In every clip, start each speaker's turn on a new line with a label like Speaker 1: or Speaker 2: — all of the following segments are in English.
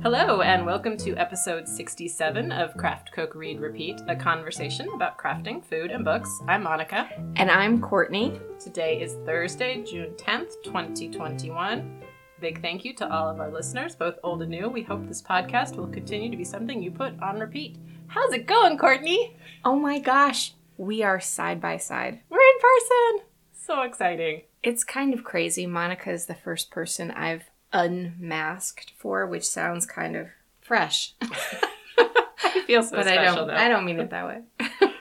Speaker 1: Hello, and welcome to episode 67 of Craft Cook Read Repeat, a conversation about crafting, food, and books. I'm Monica.
Speaker 2: And I'm Courtney.
Speaker 1: Today is Thursday, June 10th, 2021. Big thank you to all of our listeners, both old and new. We hope this podcast will continue to be something you put on repeat. How's it going, Courtney?
Speaker 2: Oh my gosh, we are side by side.
Speaker 1: We're in person! So exciting.
Speaker 2: It's kind of crazy. Monica is the first person I've unmasked for, which sounds kind of fresh.
Speaker 1: I feel so
Speaker 2: but I don't
Speaker 1: though.
Speaker 2: I don't mean it that way.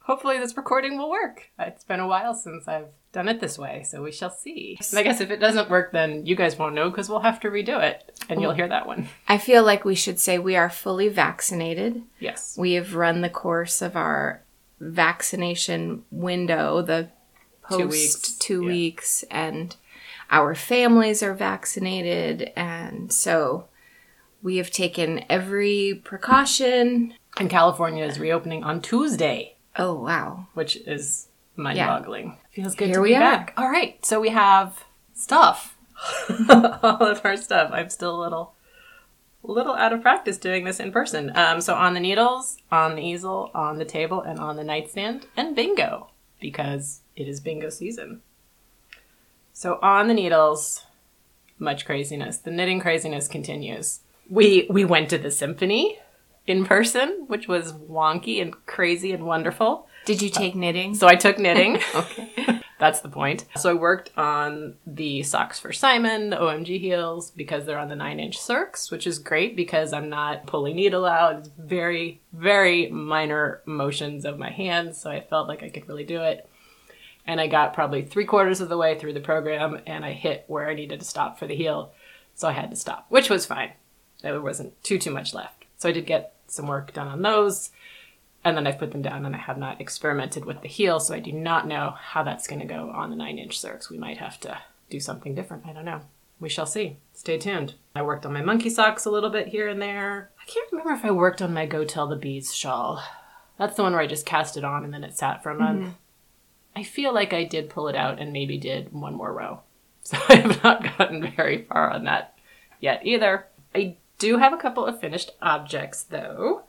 Speaker 1: Hopefully, this recording will work. It's been a while since I've done it this way, so we shall see. And I guess if it doesn't work, then you guys won't know because we'll have to redo it, and you'll oh. hear that one.
Speaker 2: I feel like we should say we are fully vaccinated.
Speaker 1: Yes.
Speaker 2: We have run the course of our vaccination window, the post
Speaker 1: Two weeks,
Speaker 2: two
Speaker 1: yeah.
Speaker 2: weeks, and our families are vaccinated, and so we have taken every precaution.
Speaker 1: And California is reopening on Tuesday,
Speaker 2: Oh wow!
Speaker 1: which is mind-boggling. Feels good
Speaker 2: Here
Speaker 1: to
Speaker 2: we
Speaker 1: be
Speaker 2: are.
Speaker 1: back. All right, so we have stuff. All of our stuff. I'm still a little, little out of practice doing this in person. Um, so on the needles, on the easel, on the table, and on the nightstand, and bingo because it is bingo season. So on the needles, much craziness. The knitting craziness continues. We we went to the symphony in person, which was wonky and crazy and wonderful.
Speaker 2: Did you take knitting?
Speaker 1: So I took knitting.
Speaker 2: okay.
Speaker 1: That's the point. So I worked on the socks for Simon, the OMG heels, because they're on the nine inch circs, which is great because I'm not pulling needle out. It's very, very minor motions of my hands, so I felt like I could really do it. And I got probably three quarters of the way through the program and I hit where I needed to stop for the heel. So I had to stop, which was fine. There wasn't too, too much left. So I did get some work done on those and then I've put them down and I have not experimented with the heel, so I do not know how that's going to go on the 9 inch circs. We might have to do something different. I don't know. We shall see. Stay tuned. I worked on my monkey socks a little bit here and there. I can't remember if I worked on my Go Tell the Bees shawl. That's the one where I just cast it on and then it sat for a month. Mm-hmm. I feel like I did pull it out and maybe did one more row. So I have not gotten very far on that yet either. I do have a couple of finished objects though.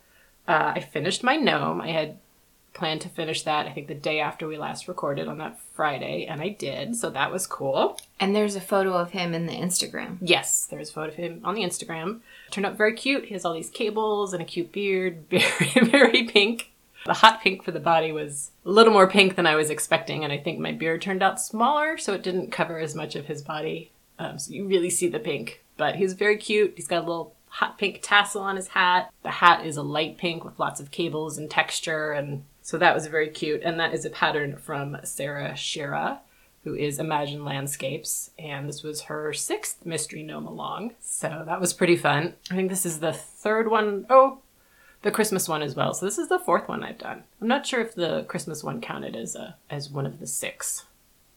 Speaker 1: Uh, I finished my gnome. I had planned to finish that, I think, the day after we last recorded on that Friday, and I did, so that was cool.
Speaker 2: And there's a photo of him in the Instagram.
Speaker 1: Yes, there's a photo of him on the Instagram. Turned out very cute. He has all these cables and a cute beard, very, very pink. The hot pink for the body was a little more pink than I was expecting, and I think my beard turned out smaller, so it didn't cover as much of his body. Um, so you really see the pink. But he's very cute. He's got a little hot pink tassel on his hat. The hat is a light pink with lots of cables and texture, and so that was very cute. And that is a pattern from Sarah Schira, who is Imagined Landscapes, and this was her sixth mystery gnome along. So that was pretty fun. I think this is the third one. Oh, the Christmas one as well. So this is the fourth one I've done. I'm not sure if the Christmas one counted as a as one of the six.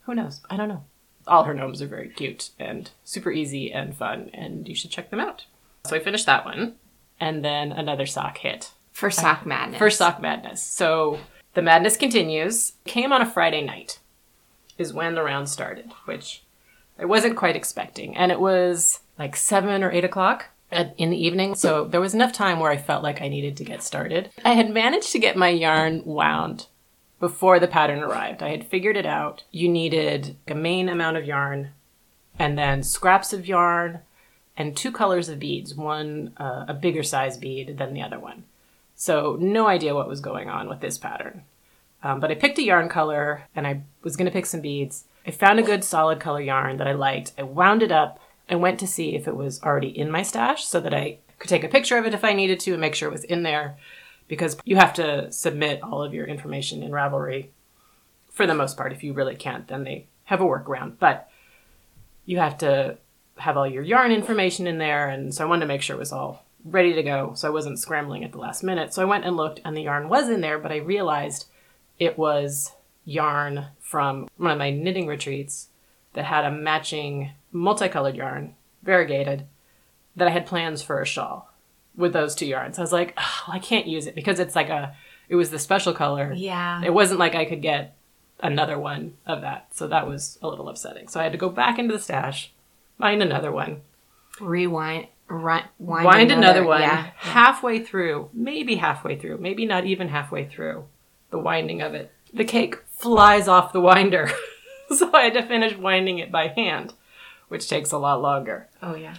Speaker 1: Who knows? I don't know. All her gnomes are very cute and super easy and fun, and you should check them out. So I finished that one, and then another sock hit
Speaker 2: For Sock Madness.
Speaker 1: for Sock Madness. So the madness continues. Came on a Friday night, is when the round started, which I wasn't quite expecting. And it was like seven or eight o'clock at, in the evening. So there was enough time where I felt like I needed to get started. I had managed to get my yarn wound before the pattern arrived. I had figured it out. You needed a main amount of yarn and then scraps of yarn and two colors of beads, one uh, a bigger size bead than the other one. So no idea what was going on with this pattern. Um, but I picked a yarn color and I was going to pick some beads. I found a good solid color yarn that I liked. I wound it up and went to see if it was already in my stash so that I could take a picture of it if I needed to and make sure it was in there because you have to submit all of your information in Ravelry for the most part. If you really can't, then they have a workaround. But you have to have all your yarn information in there. And so I wanted to make sure it was all ready to go so I wasn't scrambling at the last minute. So I went and looked and the yarn was in there, but I realized it was yarn from one of my knitting retreats that had a matching multicolored yarn, variegated, that I had plans for a shawl with those two yarns. I was like, oh, I can't use it because it's like a, it was the special color.
Speaker 2: Yeah.
Speaker 1: It wasn't like I could get another one of that. So that was a little upsetting. So I had to go back into the stash, find another one,
Speaker 2: Rewind. Ri- wind,
Speaker 1: wind another, one
Speaker 2: Yeah.
Speaker 1: halfway through, maybe halfway through, maybe not even halfway through the winding of it. The cake flies off the winder. so I had to finish winding it by hand, which takes a lot longer.
Speaker 2: Oh yeah.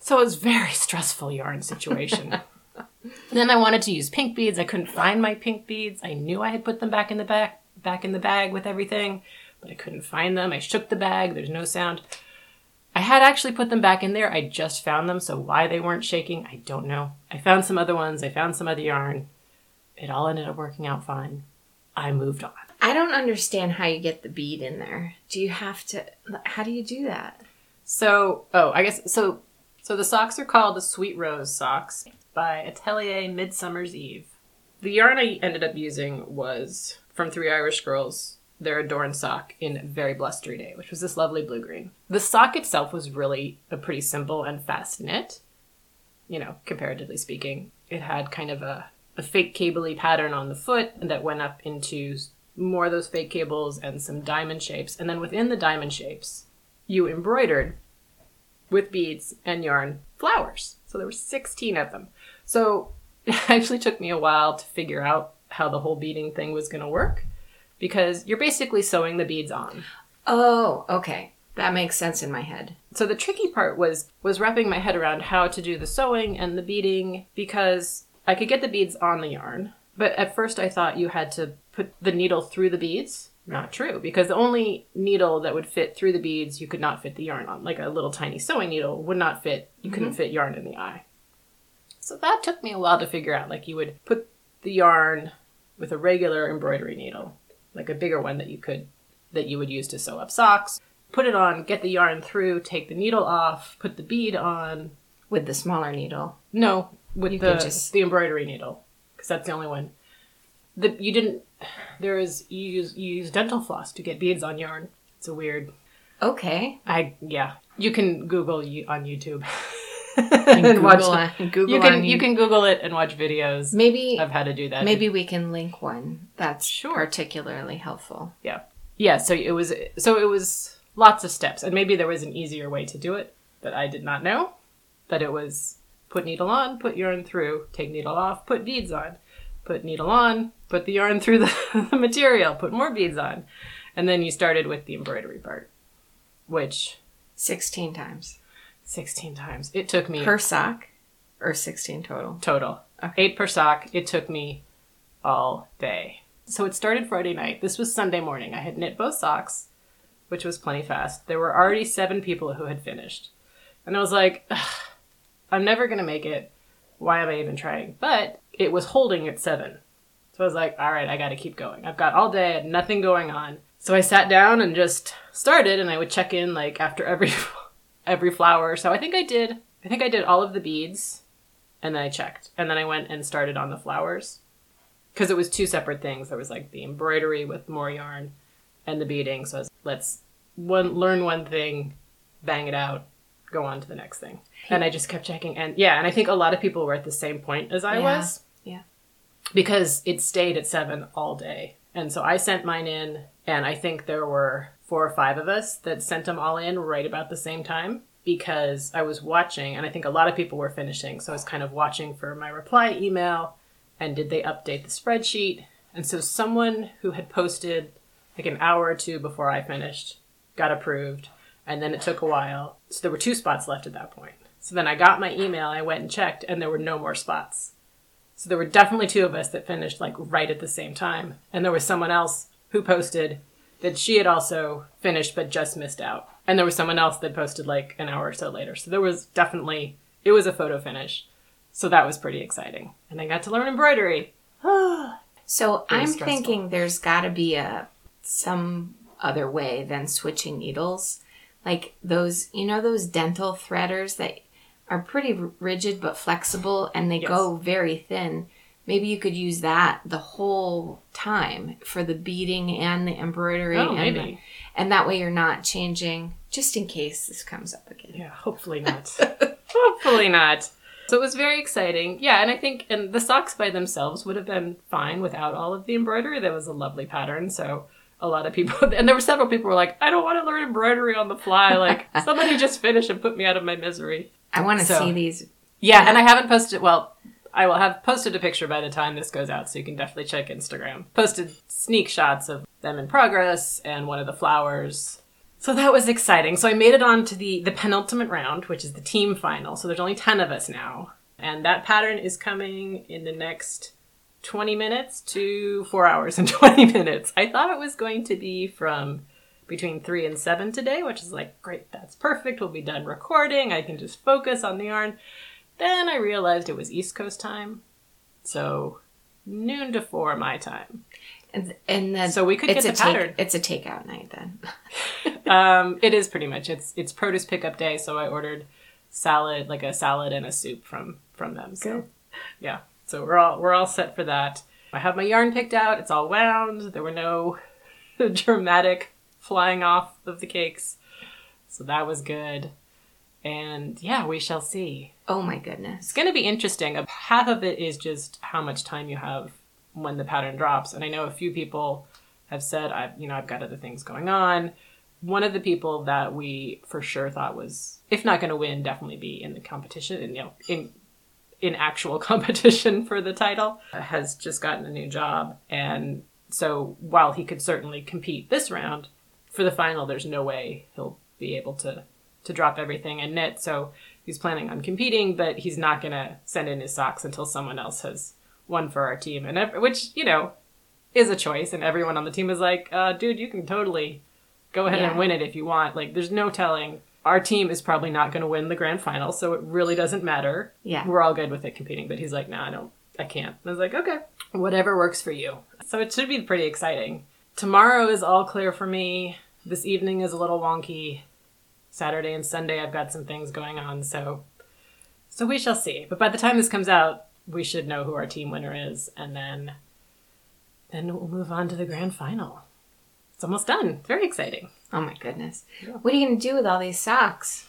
Speaker 1: So it was very stressful yarn situation. then I wanted to use pink beads. I couldn't find my pink beads. I knew I had put them back in the back back in the bag with everything, but I couldn't find them. I shook the bag, there's no sound. I had actually put them back in there. I just found them, so why they weren't shaking, I don't know. I found some other ones, I found some other yarn. It all ended up working out fine. I moved on.
Speaker 2: I don't understand how you get the bead in there. Do you have to? How do you do that?
Speaker 1: So, oh, I guess so. So the socks are called the Sweet Rose socks by Atelier Midsummer's Eve. The yarn I ended up using was from Three Irish Girls, their Adorn sock in Very Blustery Day, which was this lovely blue green. The sock itself was really a pretty simple and fast knit, you know, comparatively speaking. It had kind of a, a fake cabley pattern on the foot that went up into more of those fake cables and some diamond shapes. And then within the diamond shapes, you embroidered with beads and yarn flowers. So there were 16 of them. So it actually took me a while to figure out how the whole beading thing was going to work because you're basically sewing the beads on.
Speaker 2: Oh, okay. That makes sense in my head.
Speaker 1: So the tricky part was was wrapping my head around how to do the sewing and the beading because I could get the beads on the yarn, but at first I thought you had to put the needle through the beads. Not true, because the only needle that would fit through the beads you could not fit the yarn on. Like a little tiny sewing needle would not fit. You couldn't mm-hmm. fit yarn in the eye. So that took me a while to figure out. Like you would put the yarn with a regular embroidery needle, like a bigger one that you could that you would use to sew up socks. Put it on, get the yarn through, take the needle off, put the bead on.
Speaker 2: With the smaller needle.
Speaker 1: No, with
Speaker 2: You
Speaker 1: the
Speaker 2: just-
Speaker 1: the embroidery needle, because that's the only one. The you didn't. There is you use you use dental floss to get beads on yarn. It's a weird.
Speaker 2: Okay.
Speaker 1: I yeah. You can Google you on YouTube.
Speaker 2: And
Speaker 1: and watch.
Speaker 2: Google, on, Google
Speaker 1: you can you can Google it and watch videos
Speaker 2: maybe
Speaker 1: of how to do that.
Speaker 2: maybe we can link one that's
Speaker 1: Sure.
Speaker 2: particularly helpful.
Speaker 1: Yeah. Yeah, so it was so it was lots of steps and maybe there was an easier way to do it that I did not know. That it was put needle on, put yarn through, take needle off, put beads on. Put needle on, put the yarn through the, the material, put more beads on. And then you started with the embroidery part, which
Speaker 2: 16 times
Speaker 1: 16 times. It took me
Speaker 2: per sock or 16 total.
Speaker 1: total. Eight per sock. It took me all day. So it started Friday night. This was Sunday morning. I had knit both socks, which was plenty fast. There were already seven people who had finished. And I was like, "Ugh, I'm never going to make it. Why am I even trying? But it was holding at seven. So I was like, all right, I got to keep going. I've got all day, I had nothing going on. So I sat down and just started, and I would check in like after every every flower. So I think I did. I think I did all of the beads and then I checked. And then I went and started on the flowers. Because it was two separate things. There was like the embroidery with more yarn and the beading. So I was let's one learn one thing, bang it out, go on to the next thing. And I just kept checking. And yeah, and I think a lot of people were at the same point as I
Speaker 2: Yeah.
Speaker 1: was. Because it stayed at seven all day. And so I sent mine in, and I think there were four or five of us that sent them all in right about the same time because I was watching, and I think a lot of people were finishing. So I was kind of watching for my reply email and did they update the spreadsheet? And so someone who had posted like an hour or two before I finished got approved, and then it took a while. So there were two spots left at that point. So then I got my email, I went and checked, and there were no more spots. So there were definitely two of us that finished like right at the same time. And there was someone else who posted that she had also finished but just missed out. And there was someone else that posted like an hour or so later. So there was definitely it was a photo finish. So that was pretty exciting. And I got to learn embroidery.
Speaker 2: So I'm
Speaker 1: stressful.
Speaker 2: thinking there's got to be a some other way than switching needles. Like those, you know, those dental threaders that are pretty rigid but flexible and they
Speaker 1: Yes.
Speaker 2: go very thin. Maybe you could use that the whole time for the beading and the embroidery.
Speaker 1: Oh,
Speaker 2: and,
Speaker 1: maybe.
Speaker 2: and that way you're not changing, just in case this comes up again.
Speaker 1: Yeah, hopefully not. hopefully not. So it was very exciting. Yeah, and I think and the socks by themselves would have been fine without all of the embroidery. That was a lovely pattern. So a lot of people and there were several people who were like, I don't want to learn embroidery on the fly. Like somebody just finish and put me out of my misery.
Speaker 2: I want to
Speaker 1: So-
Speaker 2: see these.
Speaker 1: Yeah, and I haven't posted. Well, I will have posted a picture by the time this goes out, so you can definitely check Instagram. Posted sneak shots of them in progress and one of the flowers. So that was exciting. So I made it on to the the penultimate round, which is the team final. So there's only ten of us now, and that pattern is coming in the next. 20 minutes to 4 hours and 20 minutes. I thought it was going to be from between 3 and 7 today, which is like, great, that's perfect. We'll be done recording. I can just focus on the yarn. Then I realized it was East Coast time. So noon to 4 my time.
Speaker 2: And, and then
Speaker 1: So we could
Speaker 2: it's
Speaker 1: get
Speaker 2: a
Speaker 1: the pattern.
Speaker 2: Take, it's a takeout night then.
Speaker 1: Um, it is pretty much. It's it's produce pickup day, so I ordered salad, like a salad and a soup from from them. So yeah. So we're all we're all set for that. I have my yarn picked out. It's all wound. There were no dramatic flying off of the cakes. So that was good. And yeah, we shall see.
Speaker 2: Oh my goodness.
Speaker 1: It's going to be interesting. A half of it is just how much time you have when the pattern drops. And I know a few people have said, I've, you know, I've got other things going on. One of the people that we for sure thought was, if not going to win, definitely be in the competition, and you know, in in actual competition for the title, has just gotten a new job. And so while he could certainly compete this round, for the final, there's no way he'll be able to to drop everything and knit. So he's planning on competing, but he's not going to send in his socks until someone else has won for our team, and which you know is a choice. And everyone on the team is like, uh, "Dude, you can totally go ahead and win it if you want." Like, there's no telling. Our team is probably not going to win the grand final, so it really doesn't matter.
Speaker 2: Yeah.
Speaker 1: we're all good with it competing. But he's like, "No, I don't. I can't." I was like, "Okay, whatever works for you." So it should be pretty exciting. Tomorrow is all clear for me. This evening is a little wonky. Saturday and Sunday I've got some things going on, so so we shall see. But by the time this comes out, we should know who our team winner is, and then then we'll move on to the grand final. It's almost done. Very exciting.
Speaker 2: Oh my goodness. What are you going to do with all these socks?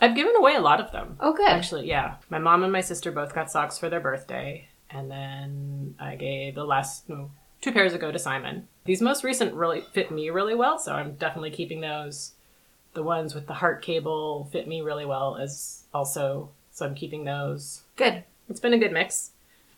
Speaker 1: I've given away a lot of them.
Speaker 2: Oh, good.
Speaker 1: Actually, yeah. My mom and my sister both got socks for their birthday, and then I gave the last no, two pairs ago to Simon. These most recent really fit me really well, so I'm definitely keeping those. The ones with the heart cable fit me really well as also, so I'm keeping those.
Speaker 2: Good.
Speaker 1: It's been a good mix.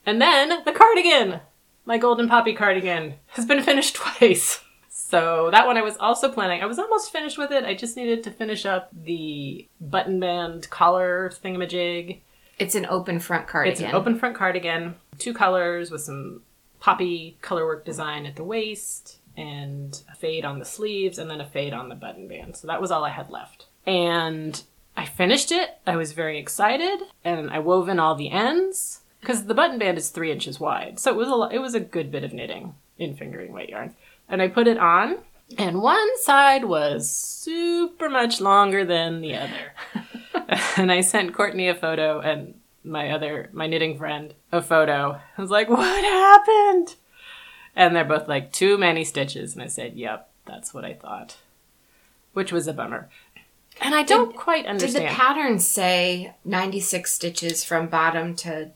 Speaker 1: And then the cardigan! My golden poppy cardigan has been finished twice. So that one I was also planning. I was almost finished with it. I just needed to finish up the button band collar thingamajig.
Speaker 2: It's an open front cardigan.
Speaker 1: It's an open front cardigan, two colors with some poppy colorwork design at the waist and a fade on the sleeves and then a fade on the button band. So that was all I had left. And I finished it. I was very excited and I wove in all the ends because the button band is three inches wide. So it was a, it was a good bit of knitting in fingering weight yarn. And I put it on and one side was super much longer than the other. and I sent Courtney a photo and my other my knitting friend a photo. I was like, "What happened?" And they're both like, "Too many stitches." And I said, "Yep, that's what I thought." Which was a bummer. And I don't quite understand.
Speaker 2: Did the pattern say 96 stitches from bottom to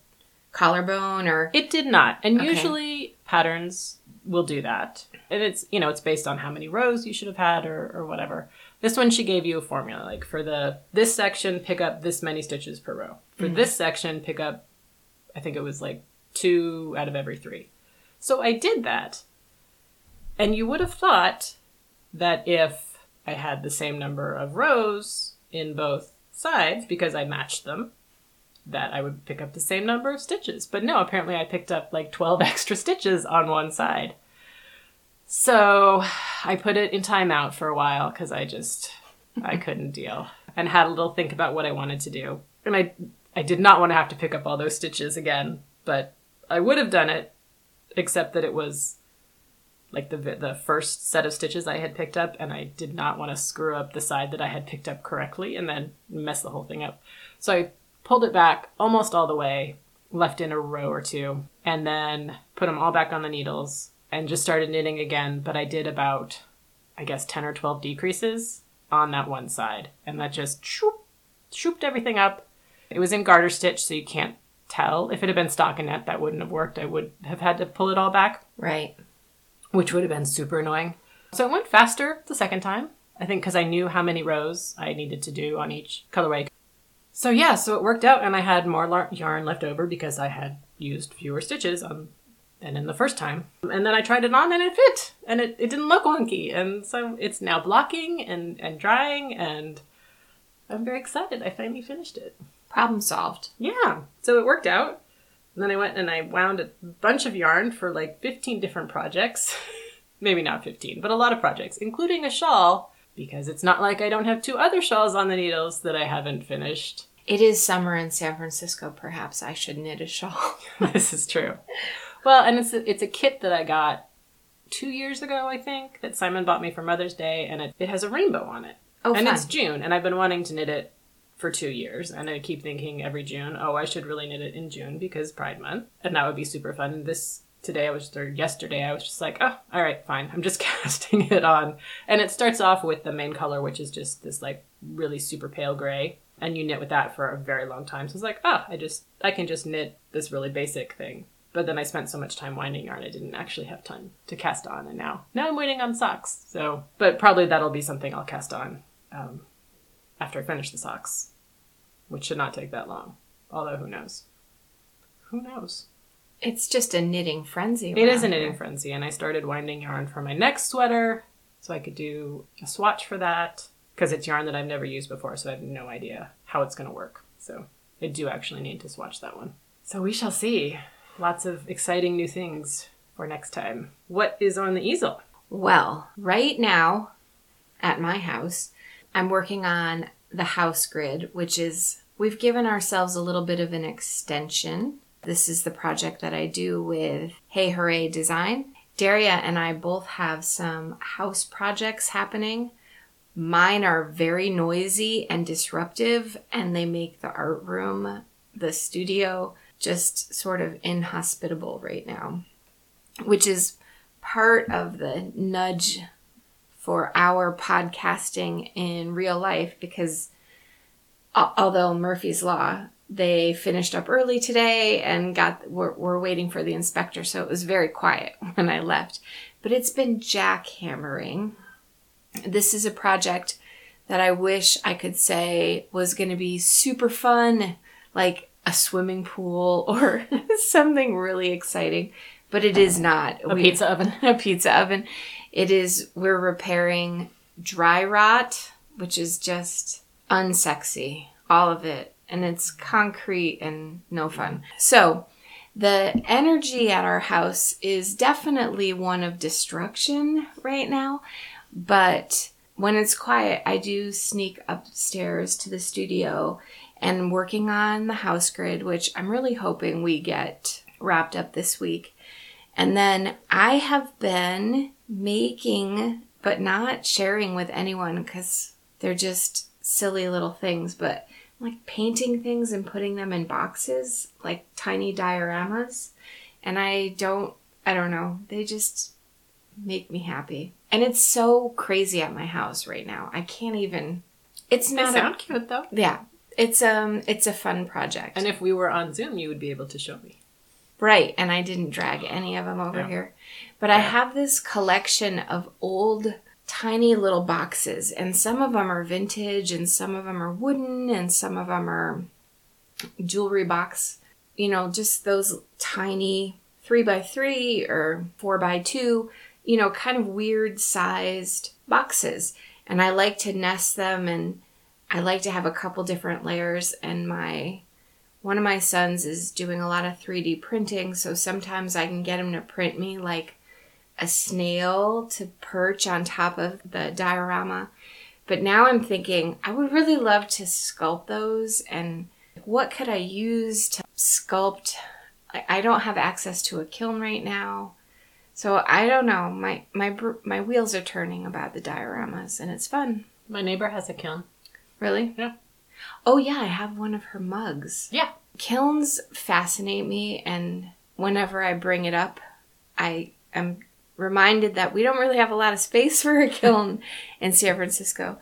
Speaker 2: collarbone or
Speaker 1: It did not. And
Speaker 2: Okay.
Speaker 1: usually patterns will do that. And it's, you know, it's based on how many rows you should have had or, or whatever. This one, she gave you a formula. Like for the, this section, pick up this many stitches per row. For mm-hmm. this section, pick up, I think it was like two out of every three. So I did that. And you would have thought that if I had the same number of rows in both sides, because I matched them, that I would pick up the same number of stitches. But no, apparently I picked up like 12 extra stitches on one side. So I put it in timeout for a while because I just, I couldn't deal and had a little think about what I wanted to do. And I, I did not want to have to pick up all those stitches again, but I would have done it, except that it was like the the first set of stitches I had picked up, and I did not want to screw up the side that I had picked up correctly and then mess the whole thing up. So I pulled it back almost all the way, left in a row or two, and then put them all back on the needles and just started knitting again. But I did about, I guess, 10 or 12 decreases on that one side, and that just shoop, shooped everything up. It was in garter stitch, so you can't tell. If it had been stockinette, that wouldn't have worked. I would have had to pull it all back
Speaker 2: right?
Speaker 1: which would have been super annoying. So it went faster the second time. I think because I knew how many rows I needed to do on each colorway. So yeah, so it worked out, and I had more lar- yarn left over because I had used fewer stitches on than in the first time. And then I tried it on, and it fit, and it, it didn't look wonky, and so it's now blocking and and drying, and I'm very excited. I finally finished it.
Speaker 2: Problem solved.
Speaker 1: Yeah, so it worked out. And then I went and I wound a bunch of yarn for like 15 different projects. Maybe not 15, but a lot of projects, including a shawl, because it's not like I don't have two other shawls on the needles that I haven't finished.
Speaker 2: It is summer in San Francisco. Perhaps I should knit a shawl.
Speaker 1: this is true. Well, and it's a, it's a kit that I got two years ago, I think, that Simon bought me for Mother's Day, and it, it has a rainbow on it.
Speaker 2: Oh,
Speaker 1: and
Speaker 2: fun.
Speaker 1: it's June, and I've been wanting to knit it for two years, and I keep thinking every June, oh, I should really knit it in June because Pride Month, and that would be super fun. And this today, I was or yesterday, I was just like, oh, all right, fine, I'm just casting it on, and it starts off with the main color, which is just this like really super pale gray, and you knit with that for a very long time. So it's like, oh, I just I can just knit this really basic thing. But then I spent so much time winding yarn, I didn't actually have time to cast on, and now now I'm waiting on socks. So, but probably that'll be something I'll cast on um, after I finish the socks, which should not take that long. Although who knows? Who knows?
Speaker 2: It's just a knitting frenzy.
Speaker 1: It is a knitting
Speaker 2: here.
Speaker 1: frenzy, and I started winding yarn for my next sweater, so I could do a swatch for that because it's yarn that I've never used before, so I have no idea how it's going to work. So I do actually need to swatch that one. So we shall see. Lots of exciting new things for next time. What is on the easel?
Speaker 2: Well, right now at my house, I'm working on the house grid, which is we've given ourselves a little bit of an extension. This is the project that I do with Hey Hooray Design. Daria and I both have some house projects happening. Mine are very noisy and disruptive, and they make the art room, the studio, just sort of inhospitable right now, which is part of the nudge for our podcasting in real life because although Murphy's Law, they finished up early today and got we're, we're waiting for the inspector, so it was very quiet when I left. But it's been jackhammering. This is a project that I wish I could say was going to be super fun, like a swimming pool or something really exciting, but it is not.
Speaker 1: A
Speaker 2: We-
Speaker 1: pizza oven.
Speaker 2: a pizza oven. It is, we're repairing dry rot, which is just unsexy, all of it. And it's concrete and no fun. So, the energy at our house is definitely one of destruction right now. But when it's quiet, I do sneak upstairs to the studio and working on the house grid, which I'm really hoping we get wrapped up this week. And then I have been making, but not sharing with anyone because they're just silly little things, but like painting things and putting them in boxes, like tiny dioramas. And I don't, I don't know, they just make me happy. And it's so crazy at my house right now. I can't even, it's
Speaker 1: They
Speaker 2: not a,
Speaker 1: sound cute though.
Speaker 2: yeah, it's um, it's a fun project.
Speaker 1: And if we were on Zoom, you would be able to show me.
Speaker 2: Right, and I didn't drag any of them over
Speaker 1: Yeah.
Speaker 2: here. But I have this collection of old, tiny little boxes, and some of them are vintage, and some of them are wooden, and some of them are jewelry box. You know, just those tiny three by three or four by two, you know, kind of weird sized boxes. And I like to nest them, and I like to have a couple different layers, and my one of my sons is doing a lot of 3D printing, so sometimes I can get him to print me like a snail to perch on top of the diorama. But now I'm thinking I would really love to sculpt those and what could I use to sculpt? I- I don't have access to a kiln right now. So I don't know. My my my wheels are turning about the dioramas and it's fun.
Speaker 1: My neighbor has a kiln.
Speaker 2: Really?
Speaker 1: Yeah.
Speaker 2: Oh yeah, I have one of her mugs.
Speaker 1: Yeah.
Speaker 2: Kilns fascinate me, and whenever I bring it up, I am reminded that we don't really have a lot of space for a kiln in San Francisco.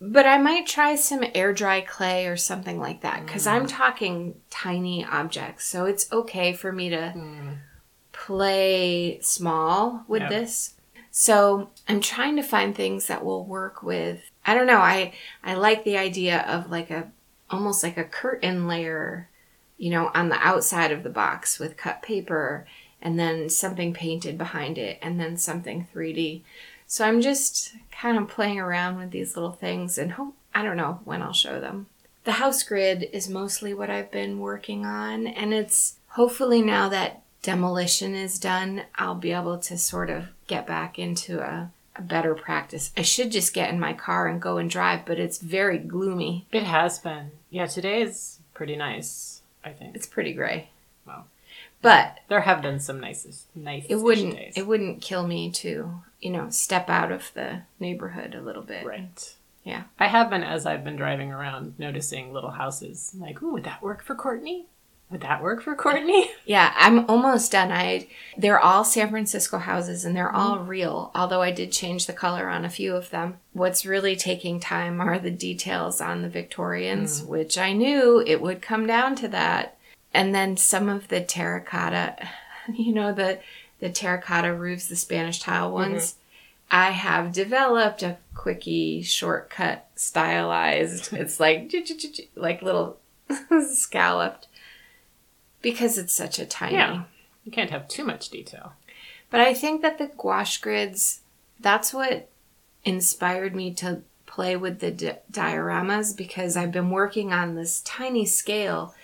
Speaker 2: But I might try some air dry clay or something like that because I'm mm. talking tiny objects. So it's okay for me to mm. play small with
Speaker 1: Yeah.
Speaker 2: this. So I'm trying to find things that will work with. I don't know. I I like the idea of like a almost like a curtain layer, you know, on the outside of the box with cut paper and then something painted behind it and then something 3D. So I'm just kind of playing around with these little things and hope I don't know when I'll show them. The house grid is mostly what I've been working on and it's hopefully now that demolition is done, I'll be able to sort of get back into a, a better practice. I should just get in my car and go and drive, but it's very gloomy.
Speaker 1: It has been. Yeah, today is pretty nice, I think.
Speaker 2: It's pretty gray.
Speaker 1: Well,
Speaker 2: But
Speaker 1: there have been some nice, nice
Speaker 2: it wouldn't
Speaker 1: days.
Speaker 2: it wouldn't kill me to, you know, step out of the neighborhood a little bit.
Speaker 1: Right.
Speaker 2: Yeah.
Speaker 1: I have been as I've been driving around noticing little houses. Like, ooh, would that work for Courtney? Would that work for Courtney?
Speaker 2: Yeah, I'm almost done. I they're all San Francisco houses and they're all mm-hmm. real, although I did change the color on a few of them. What's really taking time are the details on the Victorians, mm. which I knew it would come down to that. And then some of the terracotta, you know, the the terracotta roofs, the Spanish tile mm-hmm. ones. I have developed a quickie shortcut stylized. It's like like little scalloped because it's such a tiny.
Speaker 1: Yeah. You can't have too much detail.
Speaker 2: But I think that the gouache grids, that's what inspired me to play with the di- dioramas because I've been working on this tiny scale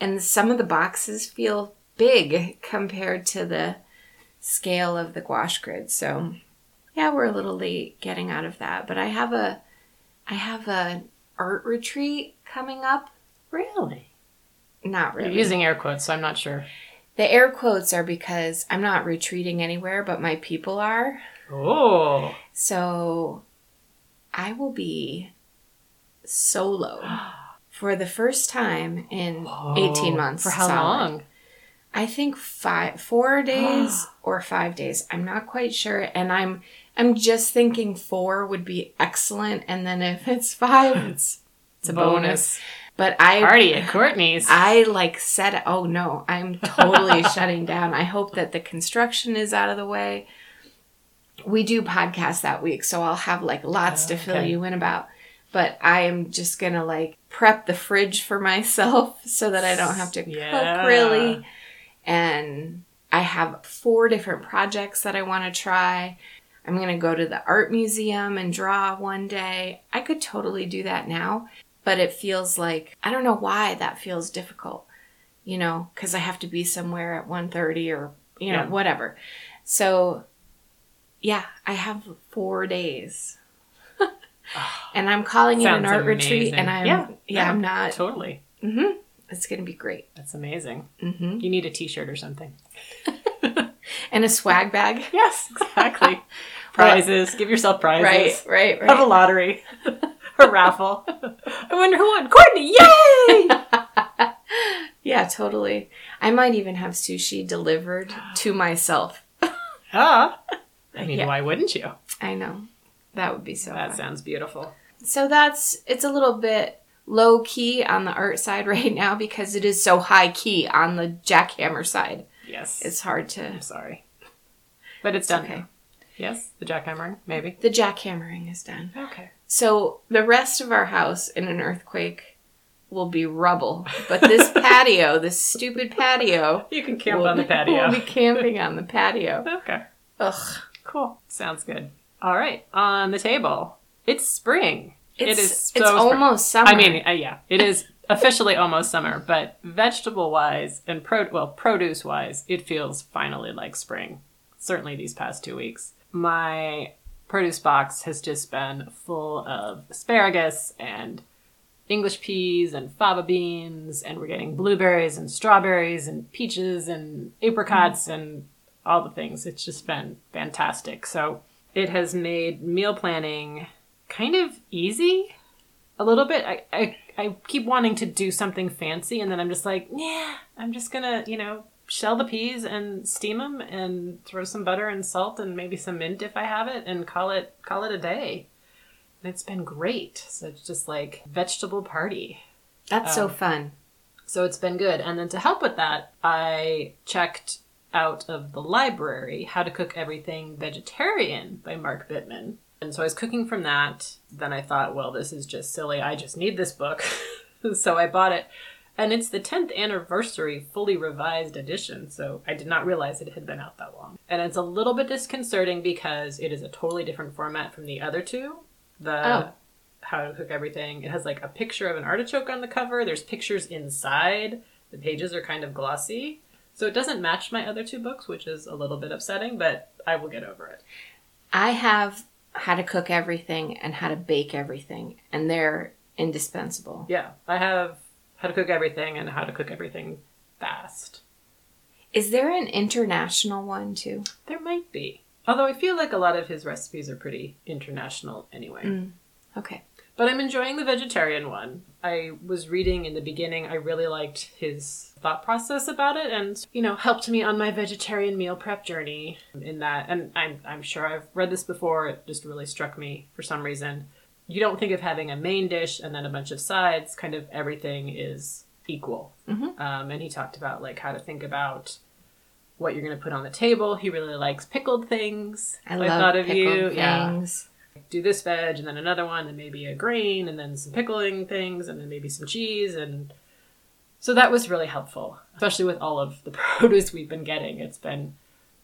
Speaker 2: and some of the boxes feel big compared to the scale of the gouache grid. So, yeah, we're a little late getting out of that, but I have a I have a art retreat coming up.
Speaker 1: Really?
Speaker 2: Not
Speaker 1: You're
Speaker 2: really.
Speaker 1: using air quotes, so I'm not sure.
Speaker 2: the air quotes are because I'm not retreating anywhere, but my people are.
Speaker 1: Oh.
Speaker 2: So I will be solo for the first time in 18 months.
Speaker 1: For how
Speaker 2: solid.
Speaker 1: long?
Speaker 2: I think five, four days or five days. I'm not quite sure, and I'm I'm just thinking four would be excellent, and then if it's five, it's it's a bonus. But I
Speaker 1: Party at Courtney's.
Speaker 2: I like said, oh no, I'm totally shutting down. I hope that the construction is out of the way. We do podcast that week, so I'll have like lots to oh, fill
Speaker 1: Okay.
Speaker 2: you in about. But I am just gonna like prep the fridge for myself so that I don't have to
Speaker 1: Yeah.
Speaker 2: cook really. And I have four different projects that I want to try. I'm going to go to the art museum and draw one day. I could totally do that now, but it feels like I don't know why that feels difficult. You know, cuz I have to be somewhere at 1:30 or you know,
Speaker 1: Yeah.
Speaker 2: whatever. So yeah, I have 4 days. And I'm calling it an art retreat and I'm
Speaker 1: Yeah.
Speaker 2: yeah, I'm not
Speaker 1: Totally.
Speaker 2: Mhm. It's going to be great.
Speaker 1: That's amazing.
Speaker 2: Mhm.
Speaker 1: You need a t-shirt or something.
Speaker 2: And a swag bag.
Speaker 1: Yes, exactly. prizes. Give yourself prizes.
Speaker 2: Right, right,
Speaker 1: Have a lottery. a raffle. I wonder who won. Courtney, yay!
Speaker 2: Yeah, totally. I might even have sushi delivered to myself.
Speaker 1: ah. I mean,
Speaker 2: Yeah.
Speaker 1: why wouldn't you?
Speaker 2: I know. That would be so
Speaker 1: That
Speaker 2: fun.
Speaker 1: sounds beautiful.
Speaker 2: So that's it's a little bit low key on the art side right now because it is so high key on the jackhammer side.
Speaker 1: Yes.
Speaker 2: It's hard to
Speaker 1: I'm sorry. But it's done.
Speaker 2: okay.
Speaker 1: now. Yes? The jackhammering? Maybe.
Speaker 2: The jackhammering is done.
Speaker 1: Okay.
Speaker 2: So the rest of our house in an earthquake will be rubble. But this patio, this stupid patio,
Speaker 1: You can camp on the patio.
Speaker 2: We'll be camping on the patio.
Speaker 1: okay.
Speaker 2: Ugh.
Speaker 1: Cool. Sounds good. All right. On the table. It's spring.
Speaker 2: It's,
Speaker 1: it is so
Speaker 2: it's
Speaker 1: spring.
Speaker 2: almost summer.
Speaker 1: I mean, uh, yeah, it is officially almost summer, but vegetable wise and pro well produce wise, it feels finally like spring. Certainly these past two weeks, my produce box has just been full of asparagus and English peas and fava beans, and we're getting blueberries and strawberries and peaches and apricots and all the things. It's just been fantastic. So it has made meal planning kind of easy a little bit. I, I, I keep wanting to do something fancy, and then I'm just like, yeah, I'm just gonna, you know, shell the peas and steam them and throw some butter and salt and maybe some mint if I have it, and call it call it a day. And it's been great. So it's just like vegetable party.
Speaker 2: That's so
Speaker 1: um,
Speaker 2: fun.
Speaker 1: So it's been good. And then to help with that, I checked out of the library How to Cook Everything Vegetarian by Mark Bittman. And so I was cooking from that. Then I thought, well, this is just silly. I just need this book. so I bought it. And it's the 10th anniversary fully revised edition, so I did not realize it had been out that long. And it's a little bit disconcerting because it is a totally different format from the other two. The
Speaker 2: Oh.
Speaker 1: How to Cook Everything. It has like a picture of an artichoke on the cover. There's pictures inside. The pages are kind of glossy. So it doesn't match my other two books, which is a little bit upsetting, but I will get over it.
Speaker 2: I have how to cook everything and how to bake everything, and they're indispensable.
Speaker 1: Yeah, I have How to Cook Everything and How to Cook Everything Fast.
Speaker 2: Is there an international one too?
Speaker 1: There might be. Although I feel like a lot of his recipes are pretty international anyway.
Speaker 2: Mm. Okay.
Speaker 1: But I'm enjoying the vegetarian one. I was reading in the beginning, I really liked his thought process about it and, you know, helped me on my vegetarian meal prep journey in that. And I'm, I'm sure I've read this before, it just really struck me for some reason. You don't think of having a main dish and then a bunch of sides, kind of everything is equal.
Speaker 2: Mhm.
Speaker 1: Um, and he talked about, like, how to think about what you're going to put on the table. He really likes pickled things.
Speaker 2: I
Speaker 1: So
Speaker 2: love pickled
Speaker 1: Yeah
Speaker 2: things.
Speaker 1: Do this veg and then another one and maybe a grain and then some pickling things and then maybe some cheese and so that was really helpful. Especially with all of the produce we've been getting it's been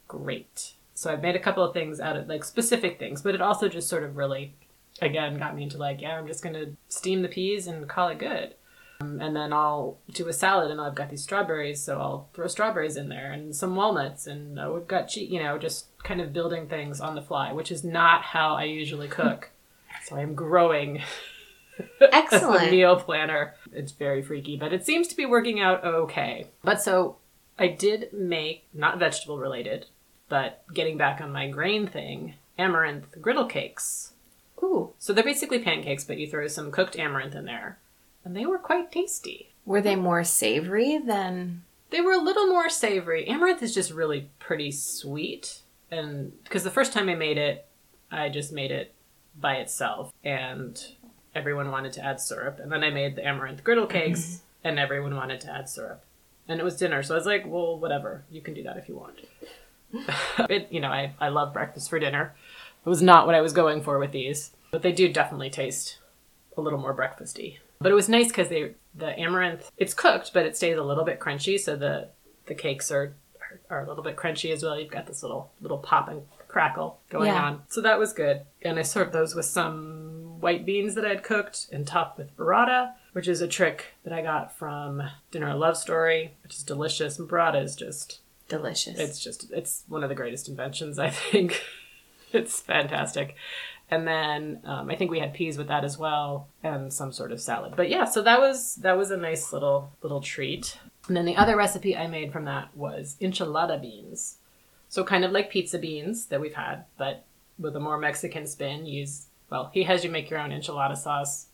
Speaker 1: great. So i've made a couple of things out of like specific things but it also just sort of really again got me into like yeah i'm just gonna steam the peas and call it good um, and then I'll do a salad, and I've got these strawberries, so I'll throw strawberries in there and some walnuts, and uh, we've got cheese. You know, just kind of building things on the fly, which is not how I usually cook. so I'm growing
Speaker 2: Excellent.
Speaker 1: meal planner. It's very freaky, but it seems to be working out okay. But so I did make not vegetable related, but getting back on my grain thing, amaranth griddle cakes.
Speaker 2: Ooh.
Speaker 1: So they're basically pancakes, but you throw some cooked amaranth in there. And they were quite tasty.
Speaker 2: Were they more savory than?
Speaker 1: They were a little more savory. Amaranth is just really pretty sweet. And because the first time I made it, I just made it by itself. And everyone wanted to add syrup. And then I made the amaranth griddle cakes, mm-hmm. and everyone wanted to add syrup. And it was dinner, so I was like, well, whatever. You can do that if you want. it, you know, I, I love breakfast for dinner. It was not what I was going for with these, but they do definitely taste a little more breakfasty. But it was nice because they the amaranth it's cooked, but it stays a little bit crunchy, so the the cakes are are, a little bit crunchy as well. You've got this little little pop and crackle going
Speaker 2: Yeah.
Speaker 1: on, so that was good. And I served those with some white beans that I'd cooked and topped with burrata, which is a trick that I got from Dinner a Love Story, which is delicious. And burrata is just
Speaker 2: Delicious.
Speaker 1: it's just it's one of the greatest inventions i think it's fantastic and then um, i think we had peas with that as well and some sort of salad. But yeah so that was that was a nice little little treat. And then the other recipe i made from that was enchilada beans. So kind of like pizza beans that we've had but with a more mexican spin use well he has you make your own enchilada sauce.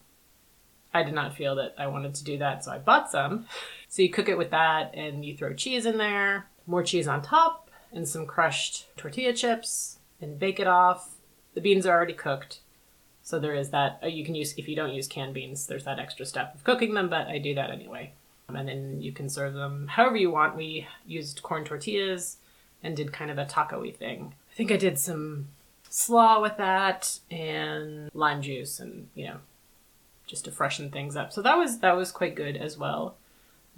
Speaker 1: I did not feel that i wanted to do that so i bought some. So you cook it with that and you throw cheese in there, more cheese on top, and some crushed tortilla chips, and bake it off. The beans are already cooked. So there is that. uh, You can use, if you don't use canned beans, there's that extra step of cooking them, but I do that anyway. Um, And then you can serve them however you want. We used corn tortillas and did kind of a taco y thing. I think I did some slaw with that and lime juice and, you know, just to freshen things up. So that was that was quite good as well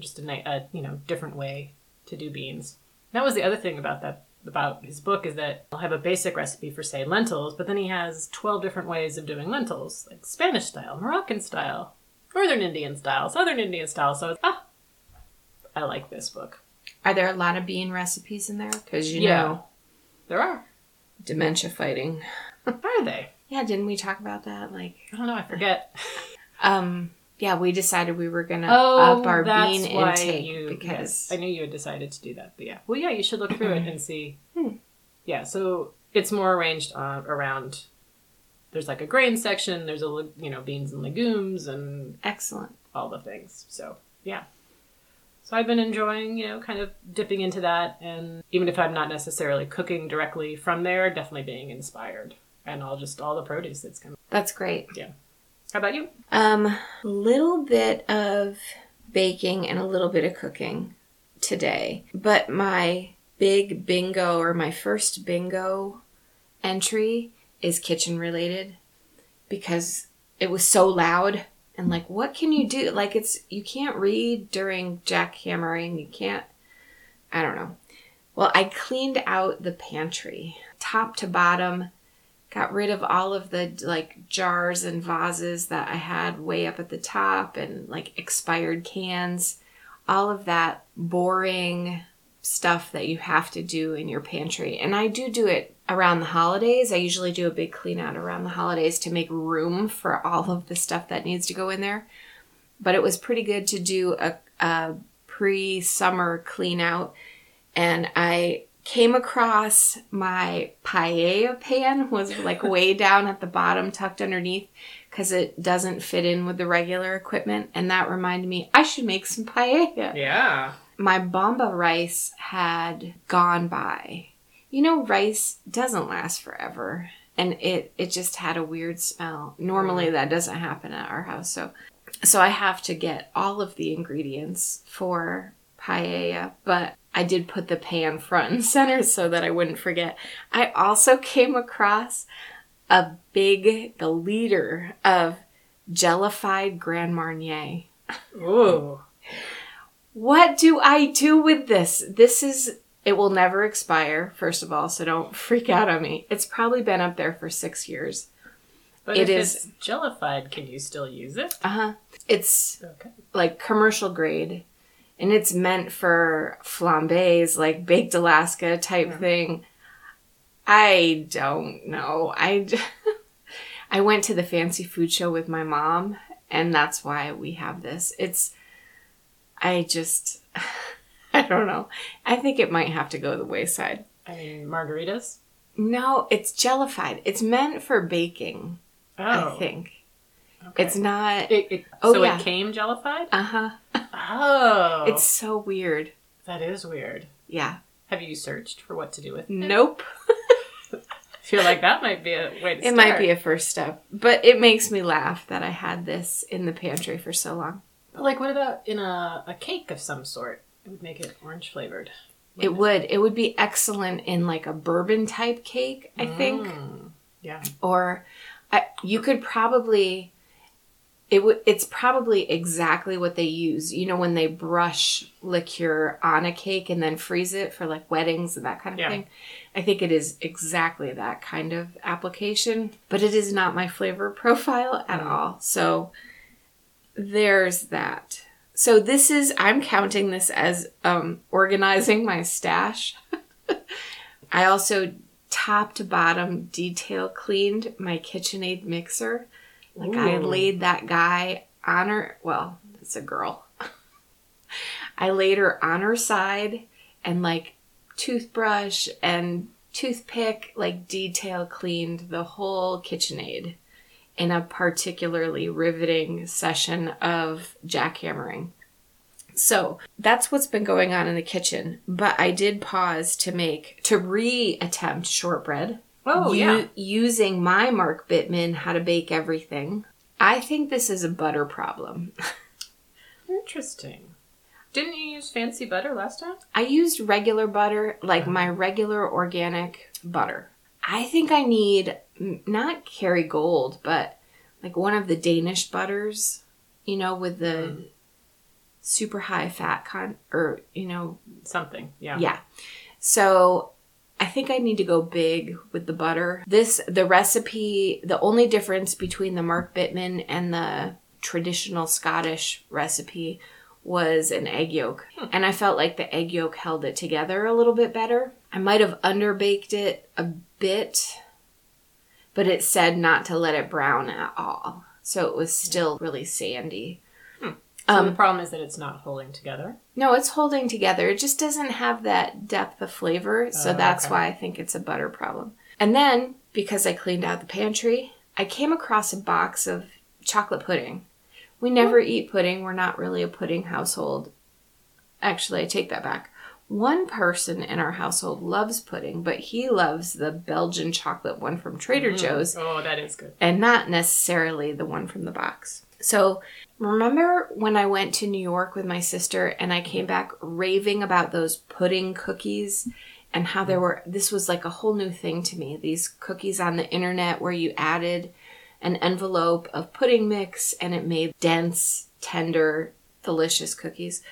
Speaker 1: just a, a you know different way to do beans. That was the other thing about that about his book is that he'll have a basic recipe for say lentils, but then he has twelve different ways of doing lentils, like Spanish style, Moroccan style, Northern Indian style, Southern Indian style. So ah, I like this book.
Speaker 2: Are there a lot of bean recipes in there? Because you
Speaker 1: Yeah.
Speaker 2: know,
Speaker 1: There are.
Speaker 2: dementia fighting.
Speaker 1: Are they?
Speaker 2: Yeah, didn't we talk about that? Like,
Speaker 1: I don't know. I forget.
Speaker 2: um, yeah, we decided we were gonna
Speaker 1: Oh,
Speaker 2: up our
Speaker 1: that's
Speaker 2: bean
Speaker 1: why
Speaker 2: intake
Speaker 1: you,
Speaker 2: because
Speaker 1: yes, I knew you had decided to do that. But yeah, well, yeah, you should look through it and see.
Speaker 2: Hmm.
Speaker 1: Yeah, so it's more arranged uh, around. There's like a grain section. There's a you know beans and legumes and
Speaker 2: excellent.
Speaker 1: all the things. So yeah. So I've been enjoying, you know, kind of dipping into that, and even if I'm not necessarily cooking directly from there, definitely being inspired, and all just all the produce that's coming.
Speaker 2: That's great.
Speaker 1: How about you?
Speaker 2: Um, little bit of baking and a little bit of cooking today, but my big bingo or my first bingo entry is kitchen related because it was so loud And like, what can you do? Like, it's, you can't read during jackhammering. You can't, I don't know. Well, I cleaned out the pantry top to bottom, got rid of all of the like jars and vases that I had way up at the top and like expired cans, all of that boring stuff that you have to do in your pantry. And I do do it around the holidays. I usually do a big clean out around the holidays to make room for all of the stuff that needs to go in there. But it was pretty good to do a, a pre summer clean out. And I came across my paella pan was like way down at the bottom tucked underneath because it doesn't fit in with the regular equipment and that reminded me i should make some paella.
Speaker 1: Yeah.
Speaker 2: my bomba rice had gone by. You know rice doesn't last forever and it it just had a weird smell. Normally mm. that doesn't happen at our house so so i have to get all of the ingredients for paella but i did put the pan front and center so that i wouldn't forget i also came across a big the liter of jellified grand marnier
Speaker 1: Ooh.
Speaker 2: what do I do with this? This is, it will never expire, first of all, so don't freak out on me. It's probably been up there for six years.
Speaker 1: But
Speaker 2: It
Speaker 1: if
Speaker 2: is-
Speaker 1: it's jellified, can you still use it?
Speaker 2: Uh huh. It's
Speaker 1: Okay.
Speaker 2: like commercial grade, and it's meant for flambés, like baked Alaska type thing. I don't know. I I went to the fancy food show with my mom, and that's why we have this. It's, I just, I don't know. I think it might have to go the wayside.
Speaker 1: I mean, margaritas?
Speaker 2: No, it's jellified. It's meant for baking,
Speaker 1: Oh.
Speaker 2: I think.
Speaker 1: Okay.
Speaker 2: It's not.
Speaker 1: It, it,
Speaker 2: Oh,
Speaker 1: so
Speaker 2: yeah.
Speaker 1: it came jellified?
Speaker 2: Uh huh.
Speaker 1: Oh.
Speaker 2: It's so weird.
Speaker 1: That is weird.
Speaker 2: Yeah.
Speaker 1: Have you searched for what to do with it?
Speaker 2: Nope.
Speaker 1: I feel like that might be a way to
Speaker 2: It might be a first step, but it makes me laugh that I had this in the pantry for so long.
Speaker 1: But like, what about in a, a cake of some sort? It would make it orange flavored.
Speaker 2: It would. It would be excellent in like a bourbon type cake, I think.
Speaker 1: Mm. Yeah.
Speaker 2: Or I, you could probably it would it's probably exactly what they use. You know when they brush liqueur on a cake and then freeze it for like weddings and that kind of
Speaker 1: Yeah.
Speaker 2: thing. I think it is exactly that kind of application, but it is not my flavor profile at all. So there's that. So this is I'm counting this as um organizing my stash. I also top to bottom detail cleaned my KitchenAid mixer. Like I laid that guy on her well, it's a girl. I laid her on her side and like toothbrush and toothpick like detail cleaned the whole KitchenAid in a particularly riveting session of jackhammering. So that's what's been going on in the kitchen. But I did pause to make, to re attempt shortbread.
Speaker 1: Oh,
Speaker 2: u-
Speaker 1: yeah.
Speaker 2: Using my Mark Bittman, How to Bake Everything. I think this is a butter problem.
Speaker 1: Interesting. Didn't you use fancy butter last time?
Speaker 2: I used regular butter, like my regular organic butter. I think I need mm, not Kerrygold, but like one of the Danish butters, you know, with the super high fat con or you know,
Speaker 1: Something. Yeah.
Speaker 2: yeah. So I think I need to go big with the butter. This the recipe, the only difference between the Mark Bittman and the traditional Scottish recipe was an egg yolk. Hmm. And I felt like the egg yolk held it together a little bit better. I might have underbaked it a bit, but it said not to let it brown at all. So it was still really sandy.
Speaker 1: So
Speaker 2: Um,
Speaker 1: the problem is that it's not holding together.
Speaker 2: No, it's holding together. It just doesn't have that depth of flavor. So
Speaker 1: Oh,
Speaker 2: that's
Speaker 1: okay.
Speaker 2: why I think it's a butter problem. And then, because I cleaned out the pantry, I came across a box of chocolate pudding. We never eat pudding. We're not really a pudding household. Actually, I take that back. One person in our household loves pudding, but he loves the Belgian chocolate one from Trader Joe's
Speaker 1: Oh, that is good.
Speaker 2: and not necessarily the one from the box. So, remember when I went to New York with my sister and I came back raving about those pudding cookies and how there were this was like a whole new thing to me. These cookies on the internet where you added an envelope of pudding mix and it made dense, tender, delicious cookies.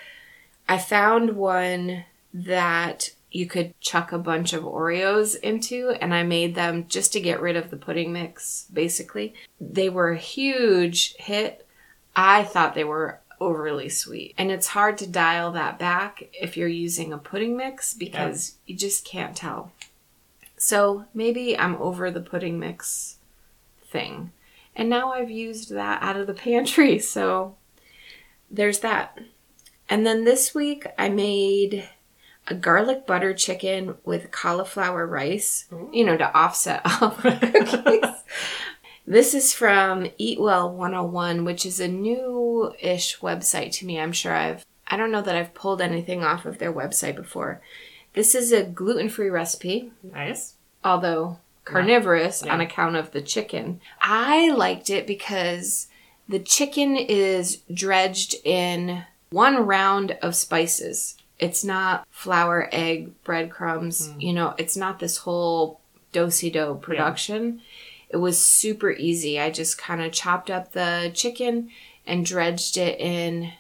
Speaker 2: I found one that you could chuck a bunch of Oreos into, and I made them just to get rid of the pudding mix, basically. They were a huge hit. I thought they were overly sweet. And it's hard to dial that back if you're using a pudding mix because yeah. you just can't tell. So maybe I'm over the pudding mix thing. And now I've used that out of the pantry, so there's that. And then this week I made a garlic butter chicken with cauliflower rice, Ooh. you know, to offset all the cookies. this is from Eat Well 101, which is a new ish website to me. I'm sure I've, I don't know that I've pulled anything off of their website before. This is a gluten free recipe.
Speaker 1: Nice.
Speaker 2: Although carnivorous yeah. on account of the chicken. I liked it because the chicken is dredged in one round of spices. It's not flour, egg, breadcrumbs. Mm. You know, it's not this whole dosey do production. Yeah. It was super easy. I just kind of chopped up the chicken and dredged it in.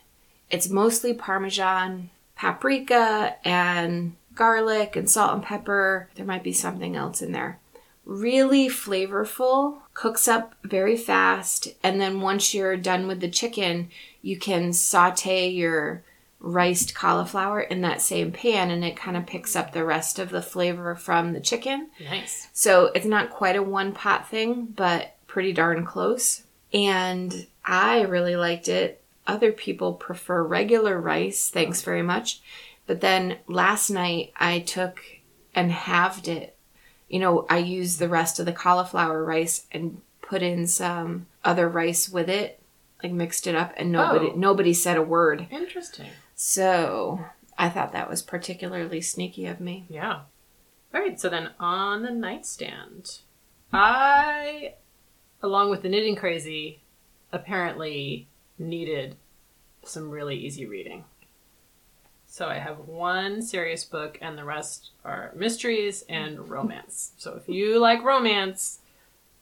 Speaker 2: It's mostly Parmesan, paprika, and garlic and salt and pepper. There might be something else in there. Really flavorful, cooks up very fast, and then once you're done with the chicken, you can saute your riced cauliflower in that same pan and it kind of picks up the rest of the flavor from the chicken.
Speaker 1: Nice.
Speaker 2: So it's not quite a one pot thing, but pretty darn close. And I really liked it. Other people prefer regular rice. Thanks very much. But then last night I took and halved it. You know, I used the rest of the cauliflower rice and put in some other rice with it, like mixed it up, and nobody oh. nobody said a word.
Speaker 1: Interesting.
Speaker 2: So I thought that was particularly sneaky of me.
Speaker 1: Yeah. All right. So then on the nightstand, I, along with the knitting crazy, apparently needed some really easy reading. So I have one serious book, and the rest are mysteries and romance. So if you like romance,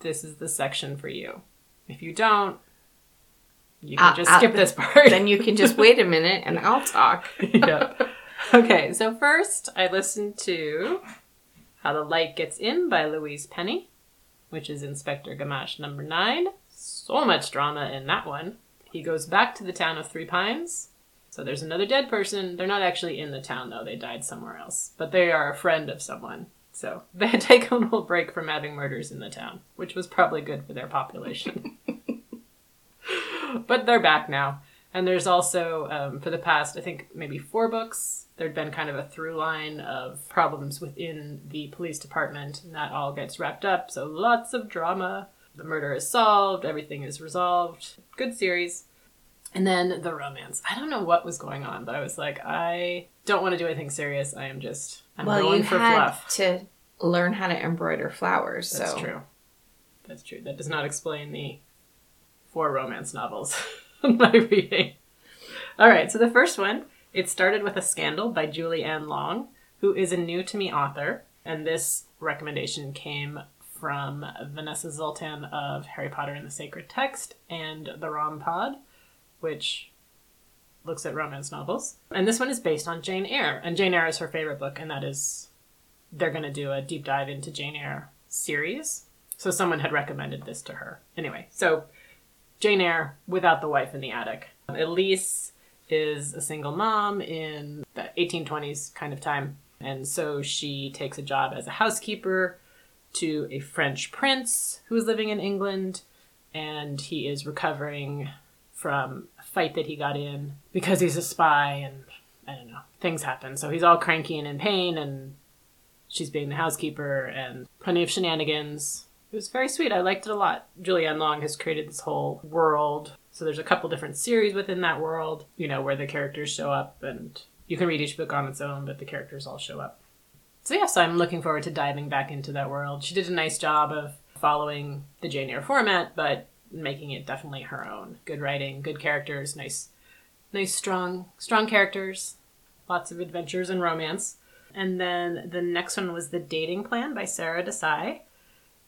Speaker 1: this is the section for you. If you don't, you can uh, just skip uh, this part.
Speaker 2: Then you can just wait a minute and I'll talk.
Speaker 1: yeah. Okay, so first I listened to How the Light Gets In by Louise Penny, which is Inspector Gamache number nine. So much drama in that one. He goes back to the town of Three Pines. So there's another dead person. They're not actually in the town though, they died somewhere else. But they are a friend of someone. So they take a little break from having murders in the town, which was probably good for their population. but they're back now. And there's also, um, for the past, I think maybe four books, there'd been kind of a through line of problems within the police department, and that all gets wrapped up. So lots of drama. The murder is solved, everything is resolved. Good series. And then the romance. I don't know what was going on, but I was like, I don't want to do anything serious. I am just, I'm well, going for fluff.
Speaker 2: To learn how to embroider flowers.
Speaker 1: That's
Speaker 2: so.
Speaker 1: true. That's true. That does not explain the four romance novels by reading. All right, so the first one, it started with a scandal by Julie Anne Long, who is a new to me author, and this recommendation came from Vanessa Zoltan of Harry Potter and the Sacred Text and the Rom Pod, which looks at romance novels. And this one is based on Jane Eyre, and Jane Eyre is her favorite book, and that is they're going to do a deep dive into Jane Eyre series. So someone had recommended this to her. Anyway, so Jane Eyre without the wife in the attic. Elise is a single mom in the 1820s kind of time, and so she takes a job as a housekeeper to a French prince who is living in England, and he is recovering from a fight that he got in because he's a spy and I don't know, things happen. So he's all cranky and in pain, and she's being the housekeeper, and plenty of shenanigans. It was very sweet. I liked it a lot. Julie Anne Long has created this whole world. So there's a couple different series within that world, you know, where the characters show up and you can read each book on its own, but the characters all show up. So yes, I'm looking forward to diving back into that world. She did a nice job of following the Jane Eyre format, but making it definitely her own. Good writing, good characters, nice nice strong strong characters, lots of adventures and romance. And then the next one was The Dating Plan by Sara Desai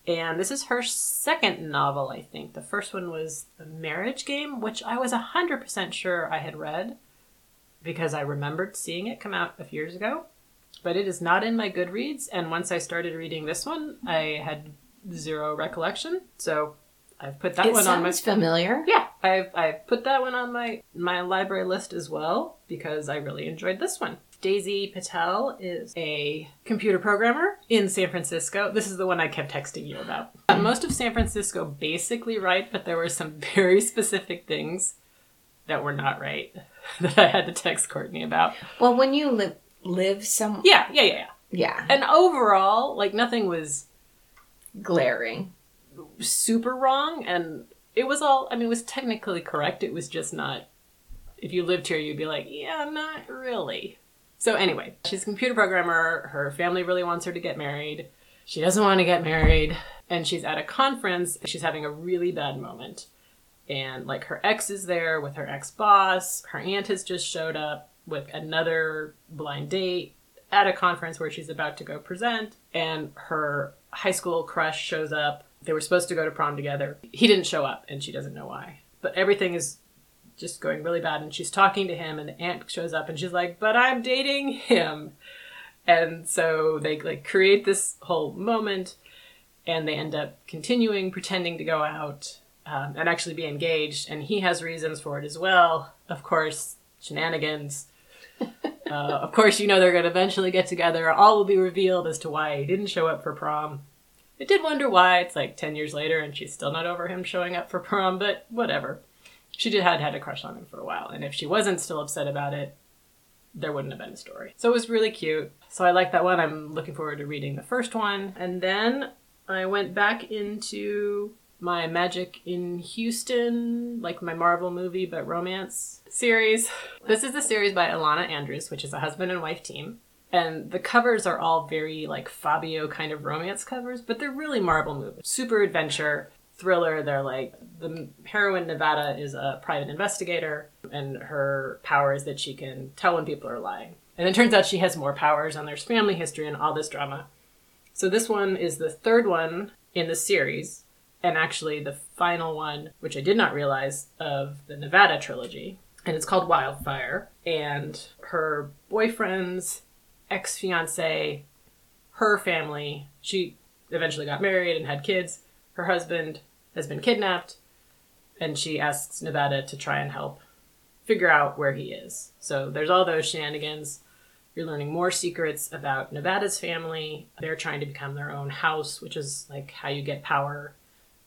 Speaker 1: And this is her second novel, I think. The first one was The Marriage Game, which I was 100% sure I had read because I remembered seeing it come out a few years ago. But it is not in my Goodreads, and once I started reading this one, I had zero recollection. So I've put that
Speaker 2: it
Speaker 1: one on my
Speaker 2: familiar.
Speaker 1: yeah, I've I've put that one on my my library list as well because I really enjoyed this one. Daisy Patel is a computer programmer in San Francisco. This is the one I kept texting you about. Most of San Francisco basically right, but there were some very specific things that were not right that I had to text Courtney about.
Speaker 2: Well, when you live live some,
Speaker 1: Yeah, yeah, yeah, yeah.
Speaker 2: yeah,
Speaker 1: And overall, like nothing was
Speaker 2: glaring.
Speaker 1: super wrong and it was all i mean it was technically correct it was just not if you lived here you'd be like yeah not really so anyway she's a computer programmer. Her family really wants her to get married. She doesn't want to get married. And she's at a conference. She's having a really bad moment. And like her ex is there with her ex boss her aunt has just showed up with another blind date at a conference where she's about to go present. And her high school crush shows up. They were supposed to go to prom together. He didn't show up and she doesn't know why. But everything is just going really bad and she's talking to him and the aunt shows up and she's like but i'm dating him. And so they like create this whole moment and they end up continuing pretending to go out um, and actually be engaged and he has reasons for it as well. Of course shenanigans. Uh, of course you know they're going to eventually get together. All will be revealed as to why he didn't show up for prom. I did wonder why. It's like 10 years later and she's still not over him showing up for prom but whatever she did had had a crush on him for a while and if she wasn't still upset about it there wouldn't have been a story. So it was really cute. So i like that one. I'm looking forward to reading the first one. And then i went back into my magic in houston like my marvel movie but romance series. This is the series by Ilona Andrews which is a husband and wife team. And the covers are all very like fabio kind of romance covers but they're really marvel movies. Super adventure thriller. They're like the heroine nevada is a private investigator and her power is that she can tell when people are lying. And it turns out she has more powers and there's family history and all this drama. So this one is the third one in the series and actually the final one which i did not realize of the nevada trilogy. And it's called wildfire. And her boyfriend's ex-fiance her family she eventually got married and had kids. Her husband has been kidnapped and she asks nevada to try and help figure out where he is. So there's all those shenanigans. You're learning more secrets about nevada's family. They're trying to become their own house which is like how you get power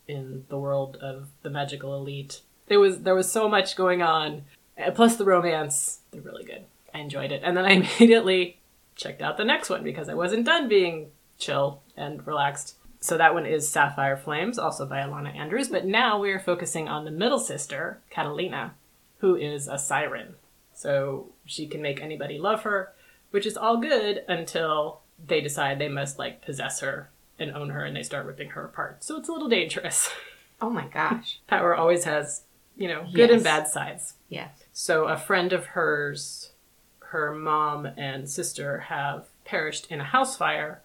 Speaker 1: in the world of the magical elite. There was there was so much going on eh, plus the romance. They're really good. I enjoyed it. And then i immediately checked out the next one because i wasn't done being chill and relaxed so that one is sapphire flames also by Ilona Andrews but now we are focusing on the middle sister catalina who is a siren. So she can make anybody love her which is all good until they decide they must like possess her and own her and they start ripping her apart. So it's a little dangerous.
Speaker 2: Oh my gosh.
Speaker 1: power always has you know good and bad sides.
Speaker 2: Yes.
Speaker 1: so a friend of hers, her mom and sister have perished in a house fire,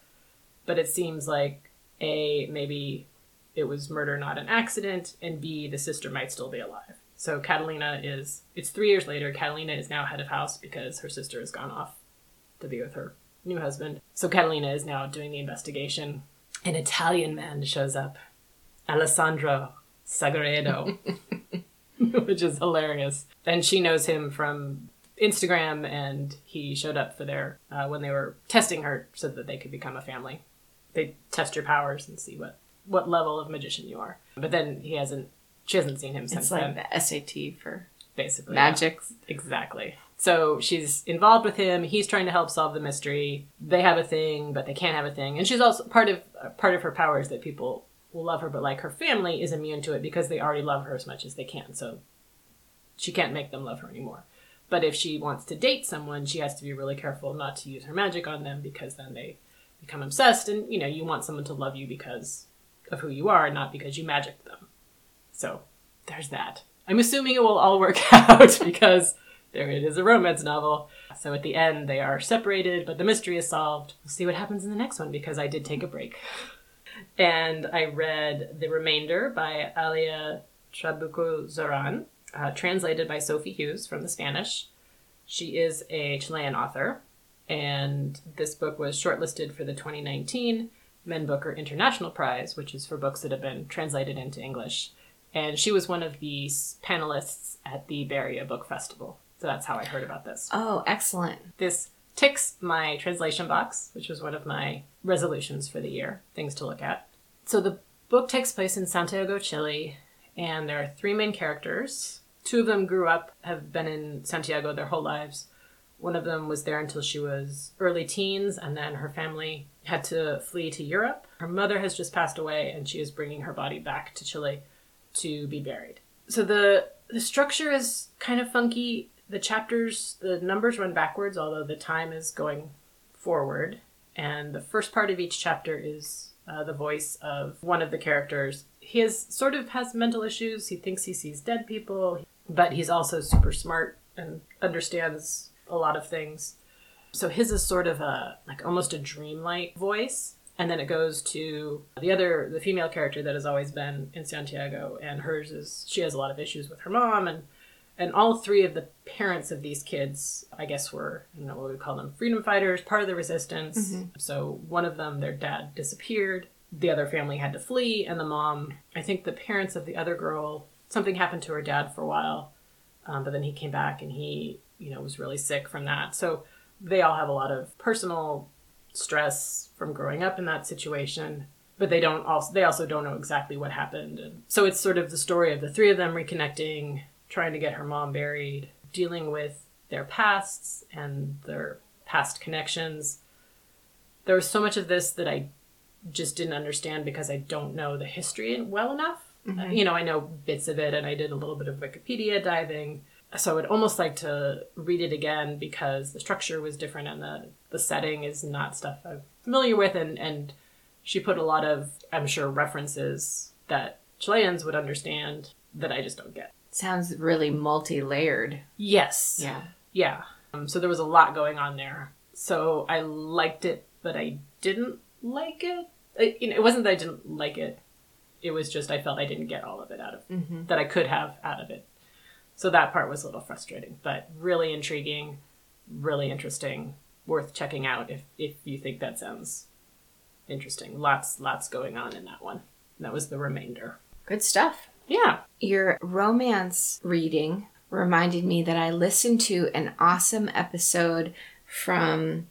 Speaker 1: but it seems like A, maybe it was murder, not an accident, and B, the sister might still be alive. So Catalina is, it's three years later, Catalina is now head of house because her sister has gone off to be with her new husband. So Catalina is now doing the investigation. An Italian man shows up, Alessandro Sagredo which is hilarious. And she knows him from Instagram, and he showed up for their uh, when they were testing her so that they could become a family. They test your powers and see what what level of magician you are. But then he hasn't. She hasn't seen him since
Speaker 2: It's like
Speaker 1: then.
Speaker 2: the SAT for
Speaker 1: Basically, yeah.
Speaker 2: magic.
Speaker 1: Exactly. So she's involved with him. He's trying to help solve the mystery. They have a thing, but they can't have a thing. And she's also part of part of her power is that people will love her, but like her family is immune to it because they already love her as much as they can. So she can't make them love her anymore. But if she wants to date someone, she has to be really careful not to use her magic on them because then they become obsessed. And you know, you want someone to love you because of who you are, not because you magic them. So there's that. I'm assuming it will all work out because there it is a romance novel. So at the end, they are separated, but the mystery is solved. We'll see what happens in the next one because I did take a break. and I read The Remainder by Alia Trabucco Zerán, uh, translated by Sophie Hughes from the Spanish. She is a Chilean author, and this book was shortlisted for the 2019 Man Booker International Prize, which is for books that have been translated into English. And she was one of the panelists at the Bay Area Book Festival. So that's how I heard about this.
Speaker 2: Oh, excellent.
Speaker 1: This ticks my translation box, which was one of my resolutions for the year, things to look at. So the book takes place in Santiago, Chile, and there are three main characters. Two of them grew up, have been in Santiago their whole lives. One of them was there until she was early teens, and then her family had to flee to Europe. Her mother has just passed away, and she is bringing her body back to Chile to be buried. So the the structure is kind of funky. The chapters, the numbers run backwards, although the time is going forward. And the first part of each chapter is uh, the voice of one of the characters. He is sort of has mental issues. He thinks he sees dead people, but he's also super smart and understands a lot of things. So his is sort of a like almost a dreamlike voice. And then it goes to the other the female character that has always been in Santiago and hers is she has a lot of issues with her mom and and all three of the parents of these kids, I guess, were I don't know what we call them, freedom fighters, part of the resistance. So one of them, their dad disappeared. The other family had to flee, and the mom, I think the parents of the other girl, something happened to her dad for a while, um, but then he came back and he, you know, was really sick from that. So they all have a lot of personal stress from growing up in that situation but they don't also they also don't know exactly what happened. And so it's sort of the story of the three of them reconnecting trying to get her mom buried dealing with their pasts and their past connections. There was so much of this that i just didn't understand because i don't know the history well enough. Uh, you know i know bits of it and i did a little bit of wikipedia diving so i'd almost like to read it again because the structure was different and the, the setting is not stuff i'm familiar with. And, and she put a lot of i'm sure references that chileans would understand that i just don't get.
Speaker 2: Sounds really multi-layered.
Speaker 1: yes.
Speaker 2: Yeah.
Speaker 1: yeah. Um, so there was a lot going on there. So i liked it but i didn't like it. It, you know, it wasn't that i didn't like it. It was just i felt i didn't get all of it out of that i could have out of it so that part was a little frustrating but really intriguing really interesting worth checking out if if you think that sounds interesting lots lots going on in that one that was the remainder
Speaker 2: Good stuff.
Speaker 1: yeah
Speaker 2: Your romance reading reminded me that I listened to an awesome episode from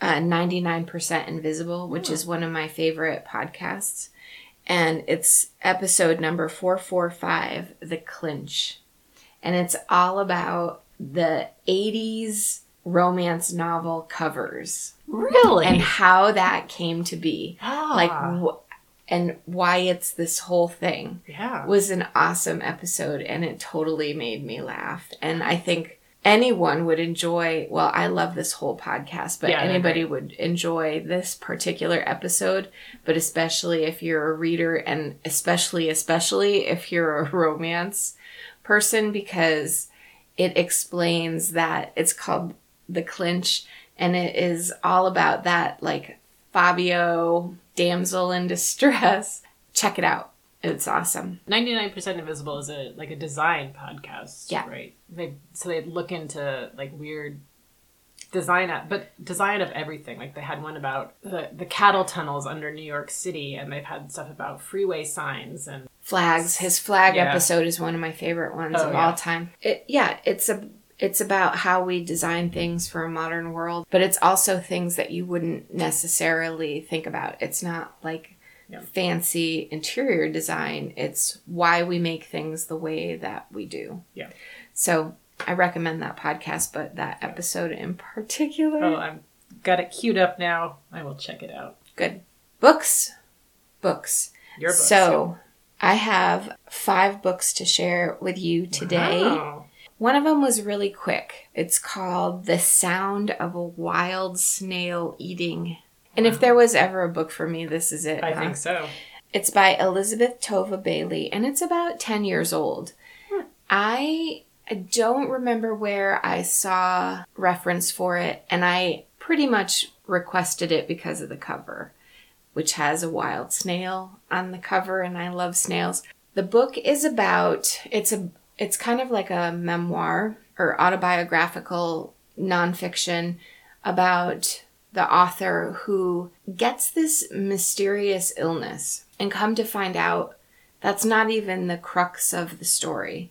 Speaker 2: uh, 99% Invisible, which is one of my favorite podcasts. And it's episode number 445, The Clinch. And it's all about the 80s romance novel covers.
Speaker 1: Really?
Speaker 2: And how that came to be.
Speaker 1: Ah,
Speaker 2: Like, and why it's this whole thing
Speaker 1: yeah.
Speaker 2: was an awesome episode and it totally made me laugh. And I think anyone would enjoy, well, I love this whole podcast, but
Speaker 1: Yeah,
Speaker 2: anybody would enjoy this particular episode, but especially if you're a reader and especially, especially if you're a romance person because it explains that it's called The Clinch and it is all about that like Fabio damsel in distress. Check it out. It's awesome.
Speaker 1: 99% invisible is a like a design podcast
Speaker 2: Yeah.
Speaker 1: right they so they look into like weird design at, but design of everything like they had one about the, the cattle tunnels under new york city and they've had stuff about freeway signs and
Speaker 2: Flags. His flag
Speaker 1: Yeah.
Speaker 2: episode is one of my favorite ones
Speaker 1: Oh,
Speaker 2: of
Speaker 1: yeah.
Speaker 2: all time. It yeah, it's a it's about how we design things for a modern world, but it's also things that you wouldn't necessarily think about. It's not like
Speaker 1: Yeah.
Speaker 2: fancy interior design. It's why we make things the way that we do.
Speaker 1: Yeah.
Speaker 2: So I recommend that podcast, but that episode in particular.
Speaker 1: oh I've got it queued up now i will check it out
Speaker 2: Good. Books. Books.
Speaker 1: your book
Speaker 2: so I have five books to share with you today.
Speaker 1: Wow.
Speaker 2: One of them was really quick. It's called The Sound of a Wild Snail Eating. And if there was ever a book for me, this is it.
Speaker 1: i
Speaker 2: huh?
Speaker 1: think so
Speaker 2: It's by Elizabeth Tova Bailey, and it's about 10 years old.
Speaker 1: Hmm.
Speaker 2: I don't remember where I saw reference for it, and I pretty much requested it because of the cover. Which has a wild snail on the cover, and I love snails. The book is about it's a it's kind of like a memoir or autobiographical nonfiction about the author who gets this mysterious illness and come to find out that's not even the crux of the story.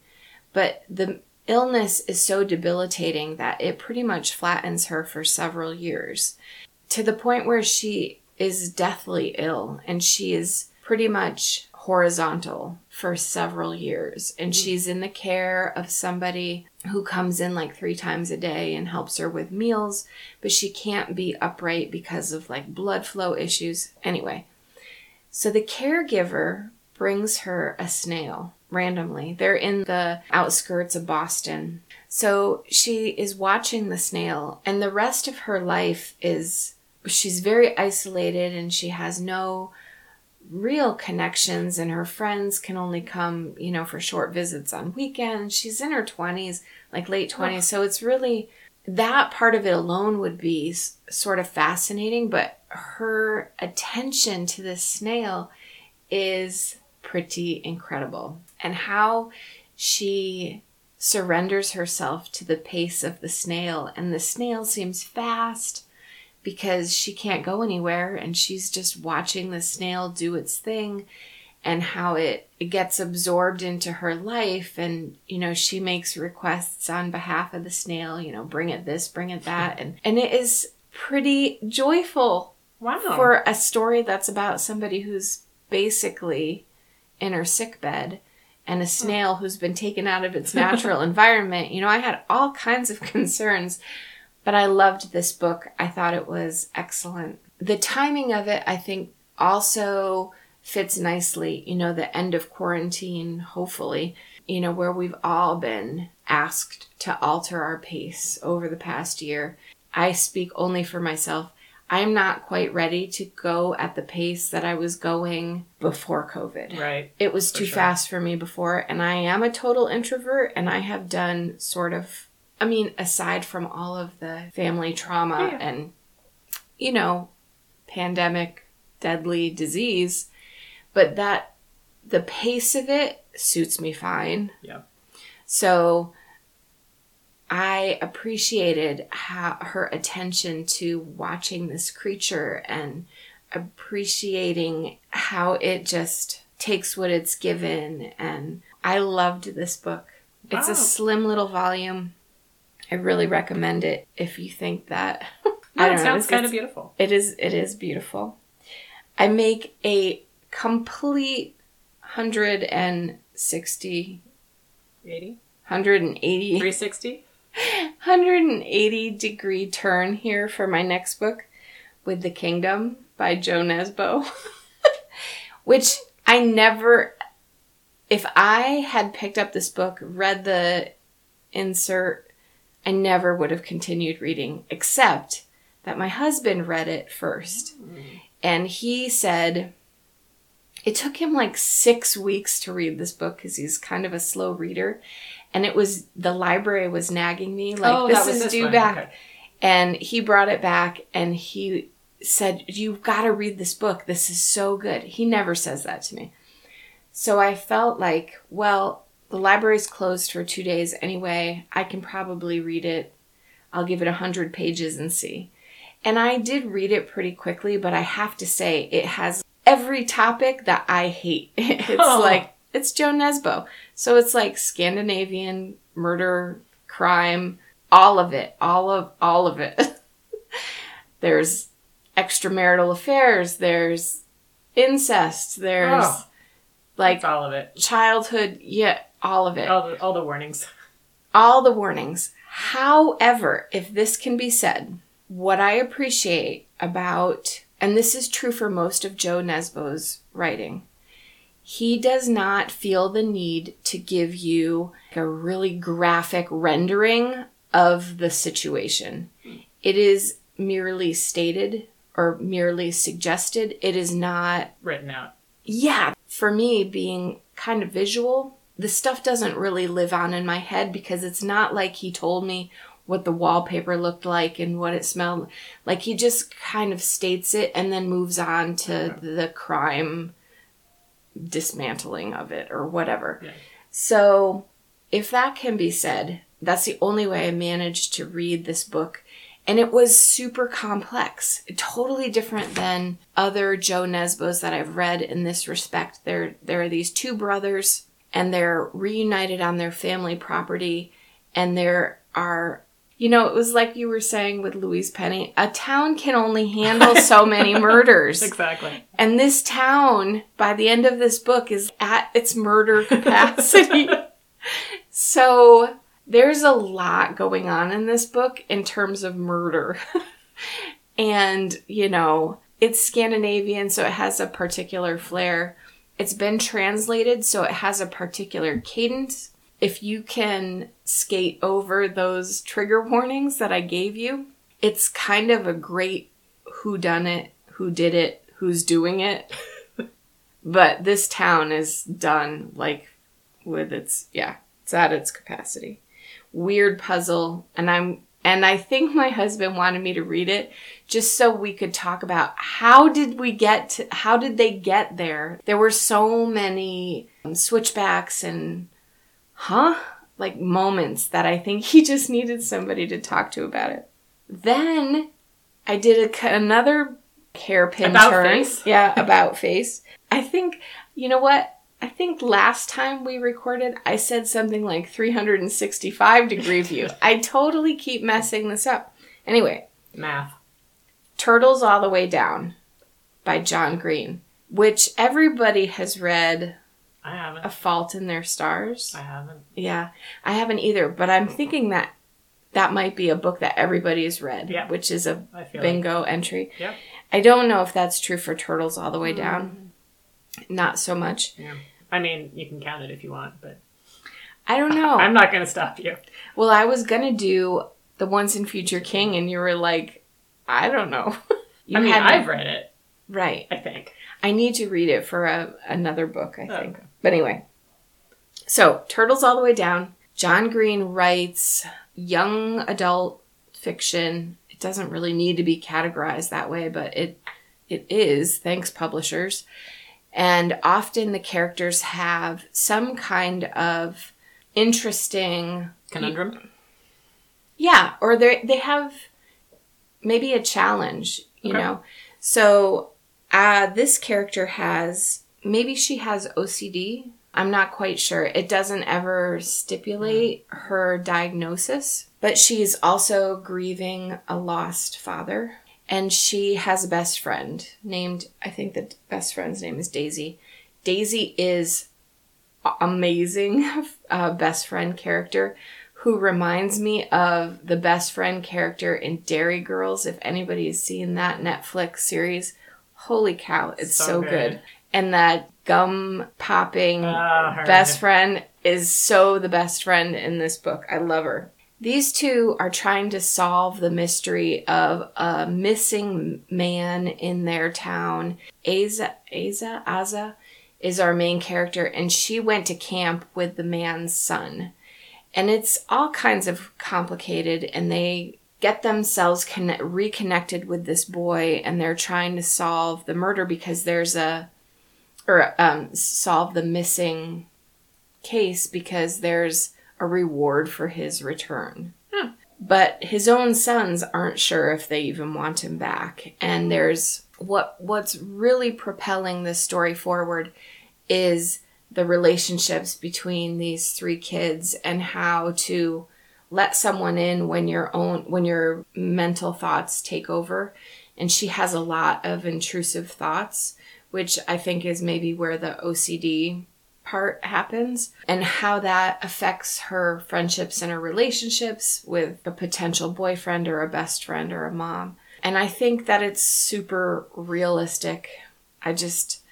Speaker 2: But the illness is so debilitating that it pretty much flattens her for several years to the point where she is deathly ill and she is pretty much horizontal for several years. And mm. she's in the care of somebody who comes in like three times a day and helps her with meals but she can't be upright because of like blood flow issues. Anyway so the caregiver brings her a snail randomly. They're in the outskirts of boston. So she is watching the snail and the rest of her life is she's very isolated and she has no real connections and her friends can only come, you know, for short visits on weekends. She's in her 20s, like late 20s. Oh. So it's really that part of it alone would be sort of fascinating, but her attention to the snail is pretty incredible. And how she surrenders herself to the pace of the snail, and the snail seems fast because she can't go anywhere and she's just watching the snail do its thing and how it, it gets absorbed into her life and you know she makes requests on behalf of the snail you know bring it this bring it that and and it is pretty joyful
Speaker 1: wow.
Speaker 2: for a story that's about somebody who's basically in her sick bed and a snail who's been taken out of its natural environment. You know i had all kinds of concerns but I loved this book. I thought it was excellent. The timing of it, I think, also fits nicely. You know, the end of quarantine, hopefully, you know, where we've all been asked to alter our pace over the past year. I speak only for myself. I'm not quite ready to go at the pace that I was going before COVID.
Speaker 1: Right.
Speaker 2: It was too sure. fast for me before, and I am a total introvert, and I have done sort of I mean, aside from all of the family trauma yeah. and, you know, pandemic, deadly disease, but that the pace of it suits me fine.
Speaker 1: Yeah.
Speaker 2: So I appreciated how, her attention to watching this creature and appreciating how it just takes what it's given. And I loved this book. Wow. It's a slim little volume. I really recommend it if you think that.
Speaker 1: No, I don't it sounds kind of beautiful.
Speaker 2: It is. It is beautiful. I make a complete 160
Speaker 1: 80
Speaker 2: 180
Speaker 1: 360
Speaker 2: 180 degree turn here for my next book with The Kingdom by Jo Nesbø which I never if I had picked up this book read the insert I never would have continued reading, except that my husband read it first. And he said it took him like six weeks to read this book because he's kind of a slow reader. And it was the library was nagging me, like, oh, this is this due one. back. Okay. And he brought it back and he said, You've got to read this book. This is so good. He never says that to me. So I felt like, well, the library's closed for two days anyway. I can probably read it. I'll give it a hundred pages and see. And I did read it pretty quickly, but I have to say it has every topic that I hate. it's oh. like it's Jo Nesbø. So it's like Scandinavian murder, crime, all of it, all of all of it. there's extramarital affairs, there's incest, there's oh, like
Speaker 1: all of it.
Speaker 2: Childhood, yeah, all of it.
Speaker 1: All the, all the warnings.
Speaker 2: All the warnings. However, if this can be said, what I appreciate about, and this is true for most of Jo Nesbø's writing, he does not feel the need to give you a really graphic rendering of the situation. It is merely stated or merely suggested. It is not
Speaker 1: written out.
Speaker 2: Yeah. For me, being kind of visual, the stuff doesn't really live on in my head because it's not like he told me what the wallpaper looked like and what it smelled like he just kind of states it and then moves on to the crime dismantling of it or whatever
Speaker 1: Yeah.
Speaker 2: so if that can be said that's the only way i managed to read this book and it was super complex totally different than other Jo Nesbøs that i've read in this respect. There there are these two brothers and they're reunited on their family property and there are you know it was like you were saying with louise penny a town can only handle so many murders.
Speaker 1: Exactly.
Speaker 2: and this town by the end of this book is at its murder capacity. So there's a lot going on in this book in terms of murder. And you know it's scandinavian so it has a particular flair. It's been translated so it has a particular cadence. If you can skate over those trigger warnings that i gave you it's kind of a great who done it who did it who's doing it. But this town is done like with its yeah it's at its capacity weird puzzle and i'm and i think my husband wanted me to read it just so we could talk about how did we get to how did they get there? There were so many um, switchbacks and huh? Like moments that i think he just needed somebody to talk to about it. Then i did a, another hairpin
Speaker 1: About
Speaker 2: turn.
Speaker 1: face?
Speaker 2: yeah about face. I think you know what I think last time we recorded, I said something like 365 degree view. I totally keep messing this up. Anyway,
Speaker 1: Math.
Speaker 2: Turtles All the Way Down by John Green, which everybody has read
Speaker 1: I haven't.
Speaker 2: A Fault in Their Stars.
Speaker 1: I haven't.
Speaker 2: Yeah, I haven't either, but I'm thinking that that might be a book that everybody has read,
Speaker 1: Yeah.
Speaker 2: which is a
Speaker 1: feel like.
Speaker 2: bingo entry.
Speaker 1: Yep.
Speaker 2: I don't know if that's true for Turtles All the Way Down. Mm. Not so much.
Speaker 1: Yeah. I mean, you can count it if you want, but
Speaker 2: I don't know.
Speaker 1: I'm not going to stop you.
Speaker 2: Well, I was gonna do the Once and Future King, and you were like, I don't know. you
Speaker 1: I mean, I've read it,
Speaker 2: right.
Speaker 1: I think.
Speaker 2: I need to read it for a, another book, I
Speaker 1: Oh,
Speaker 2: think.
Speaker 1: okay.
Speaker 2: But anyway, so Turtles All the Way Down. John Green writes young adult fiction. It doesn't really need to be categorized that way, but it it is. Thanks, publishers. And often the characters have some kind of interesting
Speaker 1: Conundrum?
Speaker 2: yeah, or they they have maybe a challenge, you
Speaker 1: Okay.
Speaker 2: know. So uh, this character has maybe she has OCD. I'm not quite sure. It doesn't ever stipulate her diagnosis, but she's also grieving a lost father. And she has a best friend named, I think the best friend's name is Daisy. Daisy is amazing uh, best friend character who reminds me of the best friend character in Derry Girls. If anybody has seen that Netflix series, holy cow, it's so,
Speaker 1: So
Speaker 2: good.
Speaker 1: good.
Speaker 2: And that gum popping
Speaker 1: her.
Speaker 2: best friend is so the best friend in this book. I love her. These two are trying to solve the mystery of a missing man in their town. Aza, Aza, Aza is our main character, and she went to camp with the man's son. And it's all kinds of complicated, and they get themselves conne- reconnected with this boy, and they're trying to solve the murder because there's a, or um, solve the missing case because there's a reward for his return.
Speaker 1: Hmm.
Speaker 2: But his own sons aren't sure if they even want him back. And there's what what's really propelling this story forward is the relationships between these three kids and how to let someone in when your own when your mental thoughts take over and she has a lot of intrusive thoughts which i think is maybe where the ocd part happens and how that affects her friendships and her relationships with a potential boyfriend or a best friend or a mom. And i think that it's super realistic. I just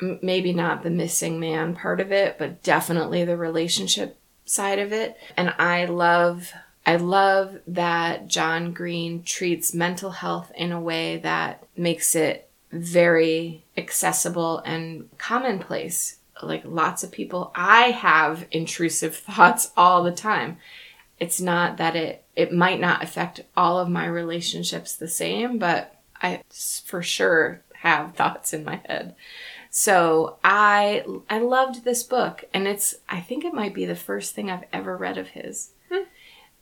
Speaker 2: maybe not the missing man part of it but definitely the relationship side of it. And i love i love that john green treats mental health in a way that makes it very accessible and commonplace like lots of people i have intrusive thoughts all the time It's not that it it might not affect all of my relationships the same, but I for sure have thoughts in my head. So I I loved this book, and it's I think it might be the first thing I've ever read of his, hmm.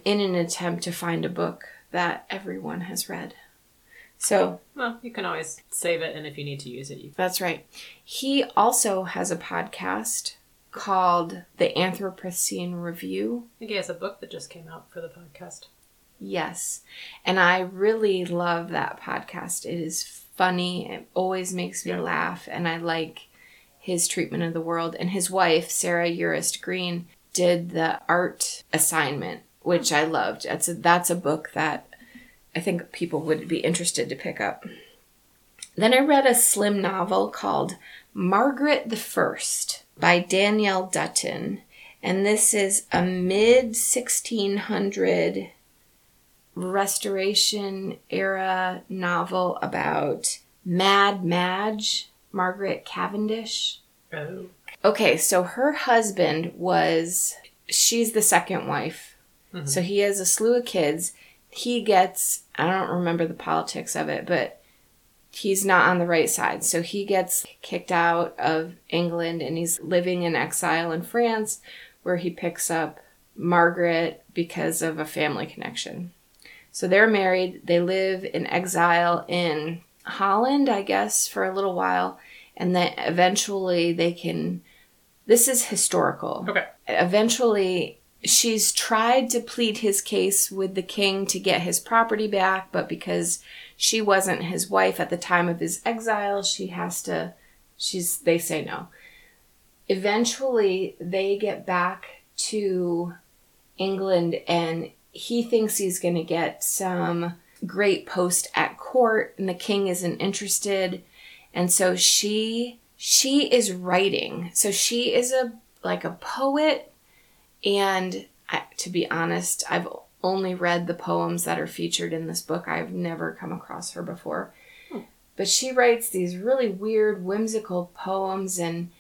Speaker 2: in an attempt to find a book that everyone has read. So
Speaker 1: well, you can always save it, and if you need to use it, you.
Speaker 2: That's right. He also has a podcast called The Anthropocene Reviewed.
Speaker 1: I think he has a book that just came out for the podcast.
Speaker 2: Yes. And I really love that podcast. It is funny. It always makes me yeah. laugh. And I like his treatment of the world. And his wife, Sarah Urist Green, did the art assignment, which hmm. I loved. That's a, that's a book that I think people would be interested to pick up. Then I read a slim novel called Margaret the First by Danielle Dutton. And this is a mid 1600 restoration era novel about Mad Madge, Margaret Cavendish. Oh. Okay, so her husband was, she's the second wife. Mm-hmm. So he has a slew of kids. He gets, I don't remember the politics of it, but he's not on the right side. So he gets kicked out of England and he's living in exile in France where he picks up Margaret because of a family connection. So they're married. They live in exile in Holland, I guess, for a little while. And then eventually they can. This is historical.
Speaker 1: Okay.
Speaker 2: Eventually, she's tried to plead his case with the king to get his property back, but because she wasn't his wife at the time of his exile, she has to. She's. They say no. Eventually, they get back to England and he thinks he's going to get some great post at court and the king isn't interested and so she she is writing so she is a like a poet and I, to be honest i've only read the poems that are featured in this book i've never come across her before hmm. but she writes these really weird whimsical poems and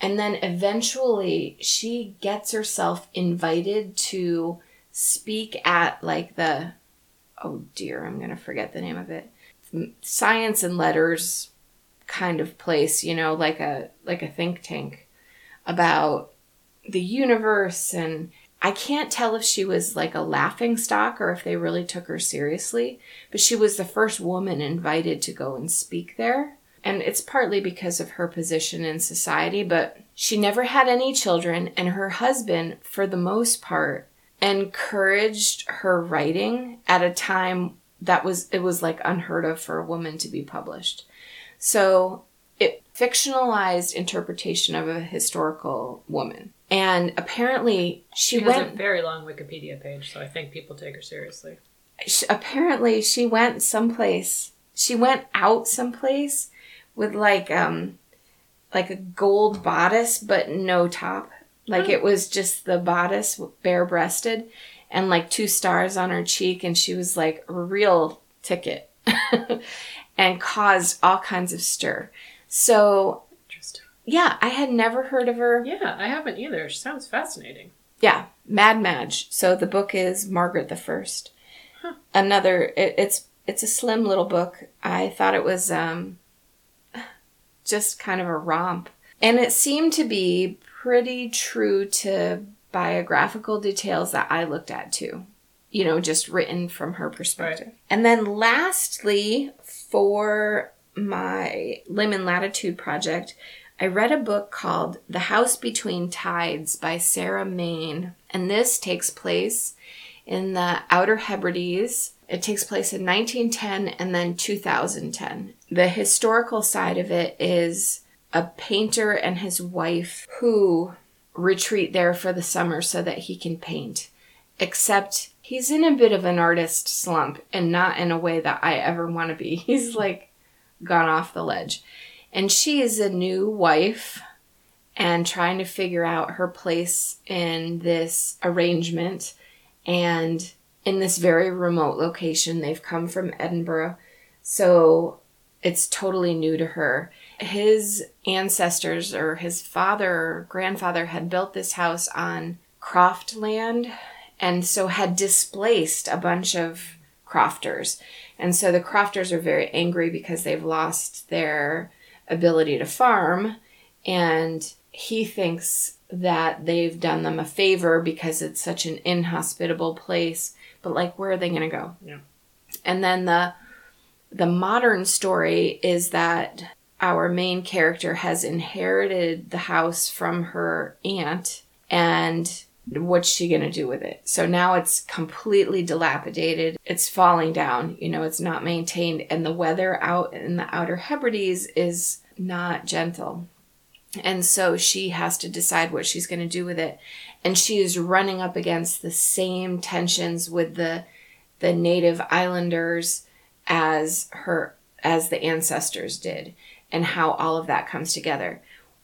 Speaker 2: and then eventually she gets herself invited to speak at like the oh dear, I'm going to forget the name of it. Science and letters kind of place, you know, like a like a think tank about the universe and I can't tell if she was like a laughing stock or if they really took her seriously, but she was the first woman invited to go and speak there. And it's partly because of her position in society, but she never had any children, and her husband, for the most part, encouraged her writing at a time that was it was like unheard of for a woman to be published. So it fictionalized interpretation of a historical woman. And apparently she,
Speaker 1: she
Speaker 2: went
Speaker 1: a very long Wikipedia page, so I think people take her seriously.
Speaker 2: She, apparently she went someplace. She went out someplace with like um like a gold bodice but no top like it was just the bodice, bare breasted, and like two stars on her cheek, and she was like a real ticket and caused all kinds of stir. So, yeah, I had never heard of her.
Speaker 1: Yeah, I haven't either. She sounds fascinating.
Speaker 2: Yeah, Mad Madge. So the book is Margaret the First. Huh. Another. It, it's it's a slim little book. I thought it was um, just kind of a romp, and it seemed to be pretty true to biographical details that I looked at too. You know, just written from her perspective. Right. And then lastly, for my and Latitude project, I read a book called The House Between Tides by Sarah Maine. And this takes place in the Outer Hebrides. It takes place in 1910 and then 2010. The historical side of it is a painter and his wife who retreat there for the summer so that he can paint. Except he's in a bit of an artist slump and not in a way that I ever want to be. He's like gone off the ledge. And she is a new wife and trying to figure out her place in this arrangement and in this very remote location. They've come from Edinburgh. So it's totally new to her his ancestors or his father or grandfather had built this house on croft land and so had displaced a bunch of crofters. And so the crofters are very angry because they've lost their ability to farm. And he thinks that they've done them a favor because it's such an inhospitable place. But like, where are they going to go?
Speaker 1: Yeah.
Speaker 2: And then the the modern story is that our main character has inherited the house from her aunt and what's she going to do with it? So now it's completely dilapidated. It's falling down, you know, it's not maintained and the weather out in the outer Hebrides is not gentle. And so she has to decide what she's going to do with it. And she is running up against the same tensions with the the native islanders as her as the ancestors did and how all of that comes together.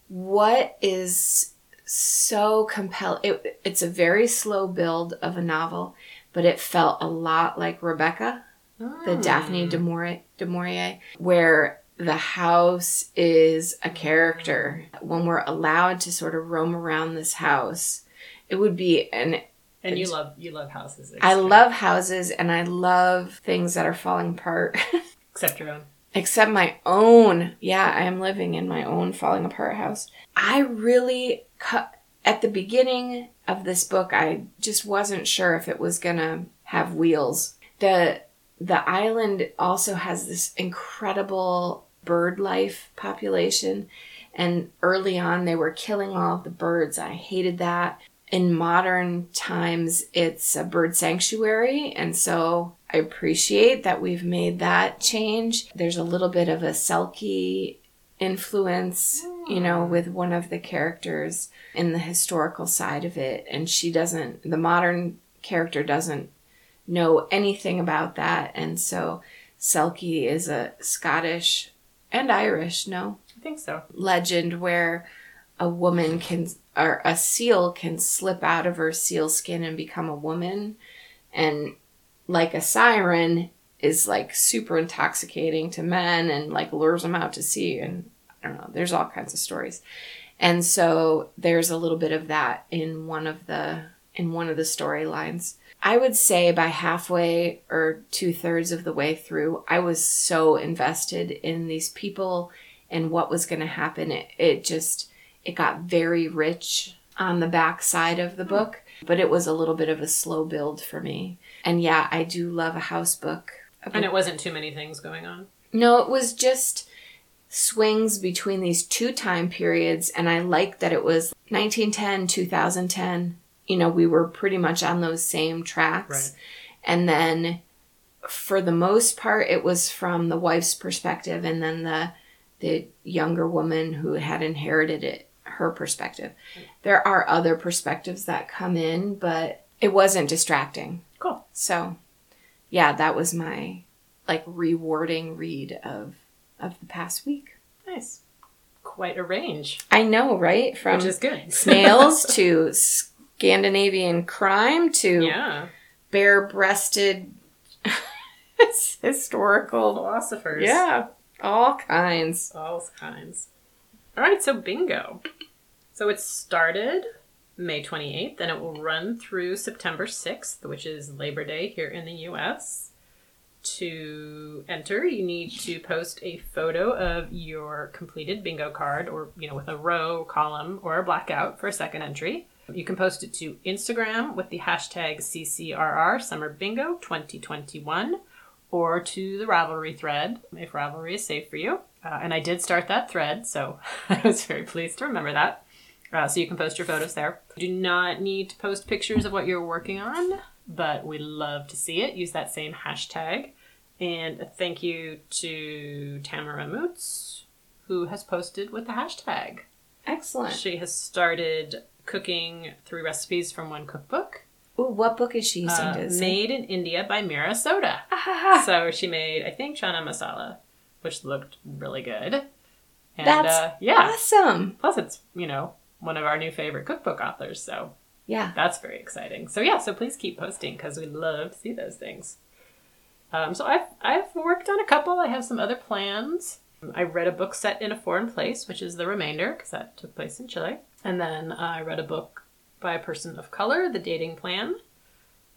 Speaker 2: What is so compelling? It, it's a very slow build of a novel, but it felt a lot like Rebecca, the Daphne hmm. Maurier, du Maurier, where the house is a character. When we're allowed to sort of roam around this house, it would be an
Speaker 1: And you love you love houses.
Speaker 2: I love houses and I love things that are falling apart.
Speaker 1: except your own.
Speaker 2: Except my own. Yeah, I am living in my own falling apart house. I really cut at the beginning of this book I just wasn't sure if it was going to have wheels. The the island also has this incredible bird life population. And early on they were killing all of the birds. I hated that. In modern times it's a bird sanctuary. And so i appreciate that we've made that change. There's a little bit of a selkie influence you know hmm. with one of the characters in the historical side of it. And she doesn't the modern character doesn't know anything about that. And so selkie is a scottish and irish no?
Speaker 1: I think so.
Speaker 2: legend where a woman can or a seal can slip out of her seal skin and become a woman. And like a siren is like super intoxicating to men and like lures them out to sea and I don't know there's all kinds of stories. And so there's a little bit of that in one of the in one of the storylines I would say by halfway or two thirds of the way through I was so invested in these people and what was going to happen. It, it just it got very rich on the back side of the hmm. book but it was a little bit of a slow build for me. And yeah i do love a house book.
Speaker 1: And it wasn't too many things going on.
Speaker 2: no it was just swings between these two time periods and i liked that it was 1910 2010 you know we were pretty much on those same tracks
Speaker 1: Right.
Speaker 2: and then for the most part it was from the wife's perspective and then the the younger woman who had inherited it her perspective there are other perspectives that come in but it wasn't distracting
Speaker 1: Cool.
Speaker 2: so yeah that was my like rewarding read of of the past week
Speaker 1: Nice. Quite a range,
Speaker 2: i know right from
Speaker 1: which is good.
Speaker 2: snails to scandinavian crime to
Speaker 1: yeah.
Speaker 2: bare-breasted historical
Speaker 1: Philosophers.
Speaker 2: yeah all kinds
Speaker 1: All kinds. All right, so bingo. So it started May 28th and it will run through September 6th, which is Labor Day here in the US. To enter, you need to post a photo of your completed bingo card or, you know, with a row, column, or a blackout for a second entry. You can post it to Instagram with the hashtag CCRR Summer Bingo 2021 or to the Ravelry thread if Ravelry is safe for you. Uh, and I did start that thread, so I was very pleased to remember that. Uh, so you can post your photos there. You do not need to post pictures of what you're working on, but we love to see it. Use that same hashtag. And a thank you to Tamara Moots, who has posted with the hashtag.
Speaker 2: excellent
Speaker 1: She has started cooking three recipes from one cookbook.
Speaker 2: Ooh, what book is she using
Speaker 1: Uh, made in India by Meera Sodha.
Speaker 2: Ah,
Speaker 1: So she made, I think, chana masala, which looked really good. And
Speaker 2: That's
Speaker 1: uh, yeah,
Speaker 2: awesome
Speaker 1: plus it's you know one of our new favorite cookbook authors, so
Speaker 2: yeah
Speaker 1: that's very exciting. So yeah, so please keep posting because we love to see those things. Um, so I've I've worked on a couple. I have some other plans. I read a book set in a foreign place, which is the remainder because that took place in Chile, and then I read a book by a person of color, The Dating Plan,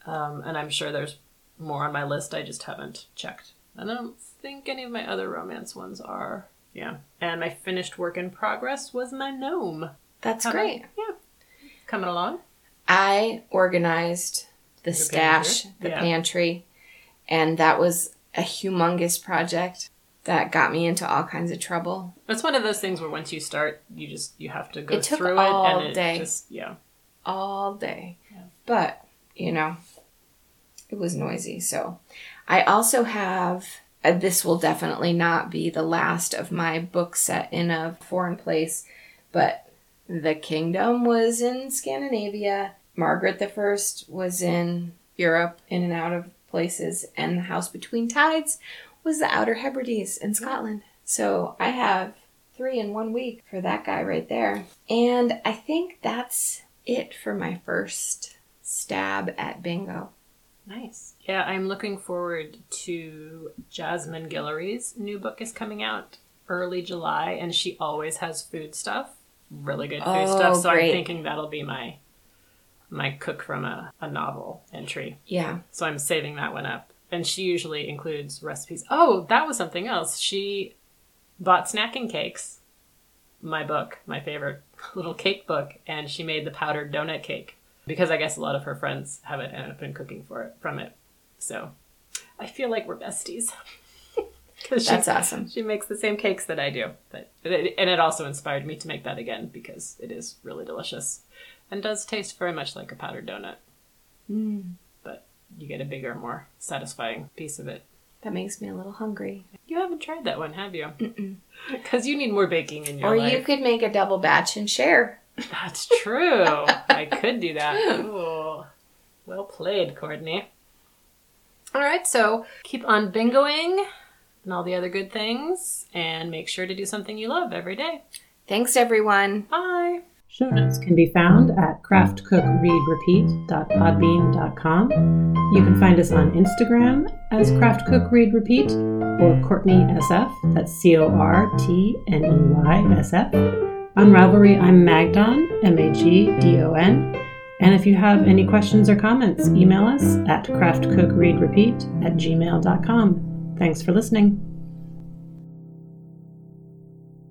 Speaker 1: Um, and I'm sure there's more on my list. I just haven't checked. And I don't think any of my other romance ones are. Yeah. And my finished work in progress was my gnome.
Speaker 2: That's
Speaker 1: How about-
Speaker 2: great.
Speaker 1: yeah. Coming along.
Speaker 2: I organized the stash,
Speaker 1: pantry?
Speaker 2: the
Speaker 1: Yeah.
Speaker 2: pantry, and that was a humongous project that got me into all kinds of trouble.
Speaker 1: It's one of those things where once you start, you just you have to go
Speaker 2: It took
Speaker 1: through
Speaker 2: all
Speaker 1: it and it
Speaker 2: day.
Speaker 1: just yeah.
Speaker 2: all day.
Speaker 1: Yeah.
Speaker 2: But, you know, it was noisy. So I also have, uh, this will definitely not be the last of my books set in a foreign place, but The Kingdom was in Scandinavia. Margaret the First was in Europe, in and out of places, and The House Between Tides was the Outer Hebrides in Scotland. So I have three in one week for that guy right there. And I think that's it for my first stab at bingo.
Speaker 1: Nice. Yeah, I'm looking forward to Jasmine Guillory's new book is coming out early July, and she always has food stuff, really good food
Speaker 2: Oh,
Speaker 1: stuff. So
Speaker 2: great.
Speaker 1: I'm thinking that'll be my my cook from a, a novel entry.
Speaker 2: Yeah.
Speaker 1: So I'm saving that one up. And she usually includes recipes. Oh, that was something else. She bought snacking cakes, my book, my favorite little cake book, and she made the powdered donut cake because I guess a lot of her friends have it and have been cooking for it from it. So I feel like we're besties. Because she,
Speaker 2: That's awesome.
Speaker 1: she makes the same cakes that I do. But and it also inspired me to make that again because it is really delicious and does taste very much like a powdered donut
Speaker 2: Mm,
Speaker 1: you get a bigger, more satisfying piece of it.
Speaker 2: that makes me a little hungry.
Speaker 1: You haven't tried that one, have you? Because you need more baking in your
Speaker 2: Or
Speaker 1: life.
Speaker 2: Or you could make a double batch and share.
Speaker 1: That's true. I could do that. Ooh. Well played, Cortney. All right, so keep on bingoing and all the other good things, and make sure to do something you love every day.
Speaker 2: Thanks, everyone.
Speaker 1: Bye. Show notes can be found at craftcookreadrepeat.podbean.com. You can find us on Instagram as Craft Cook Read Repeat or Cortney SF, that's C O R T N E Y S F. On Ravelry, I'm Magdon, M A G D O N. And if you have any questions or comments, email us at craftcookreadrepeat at gmail.com. Thanks for listening.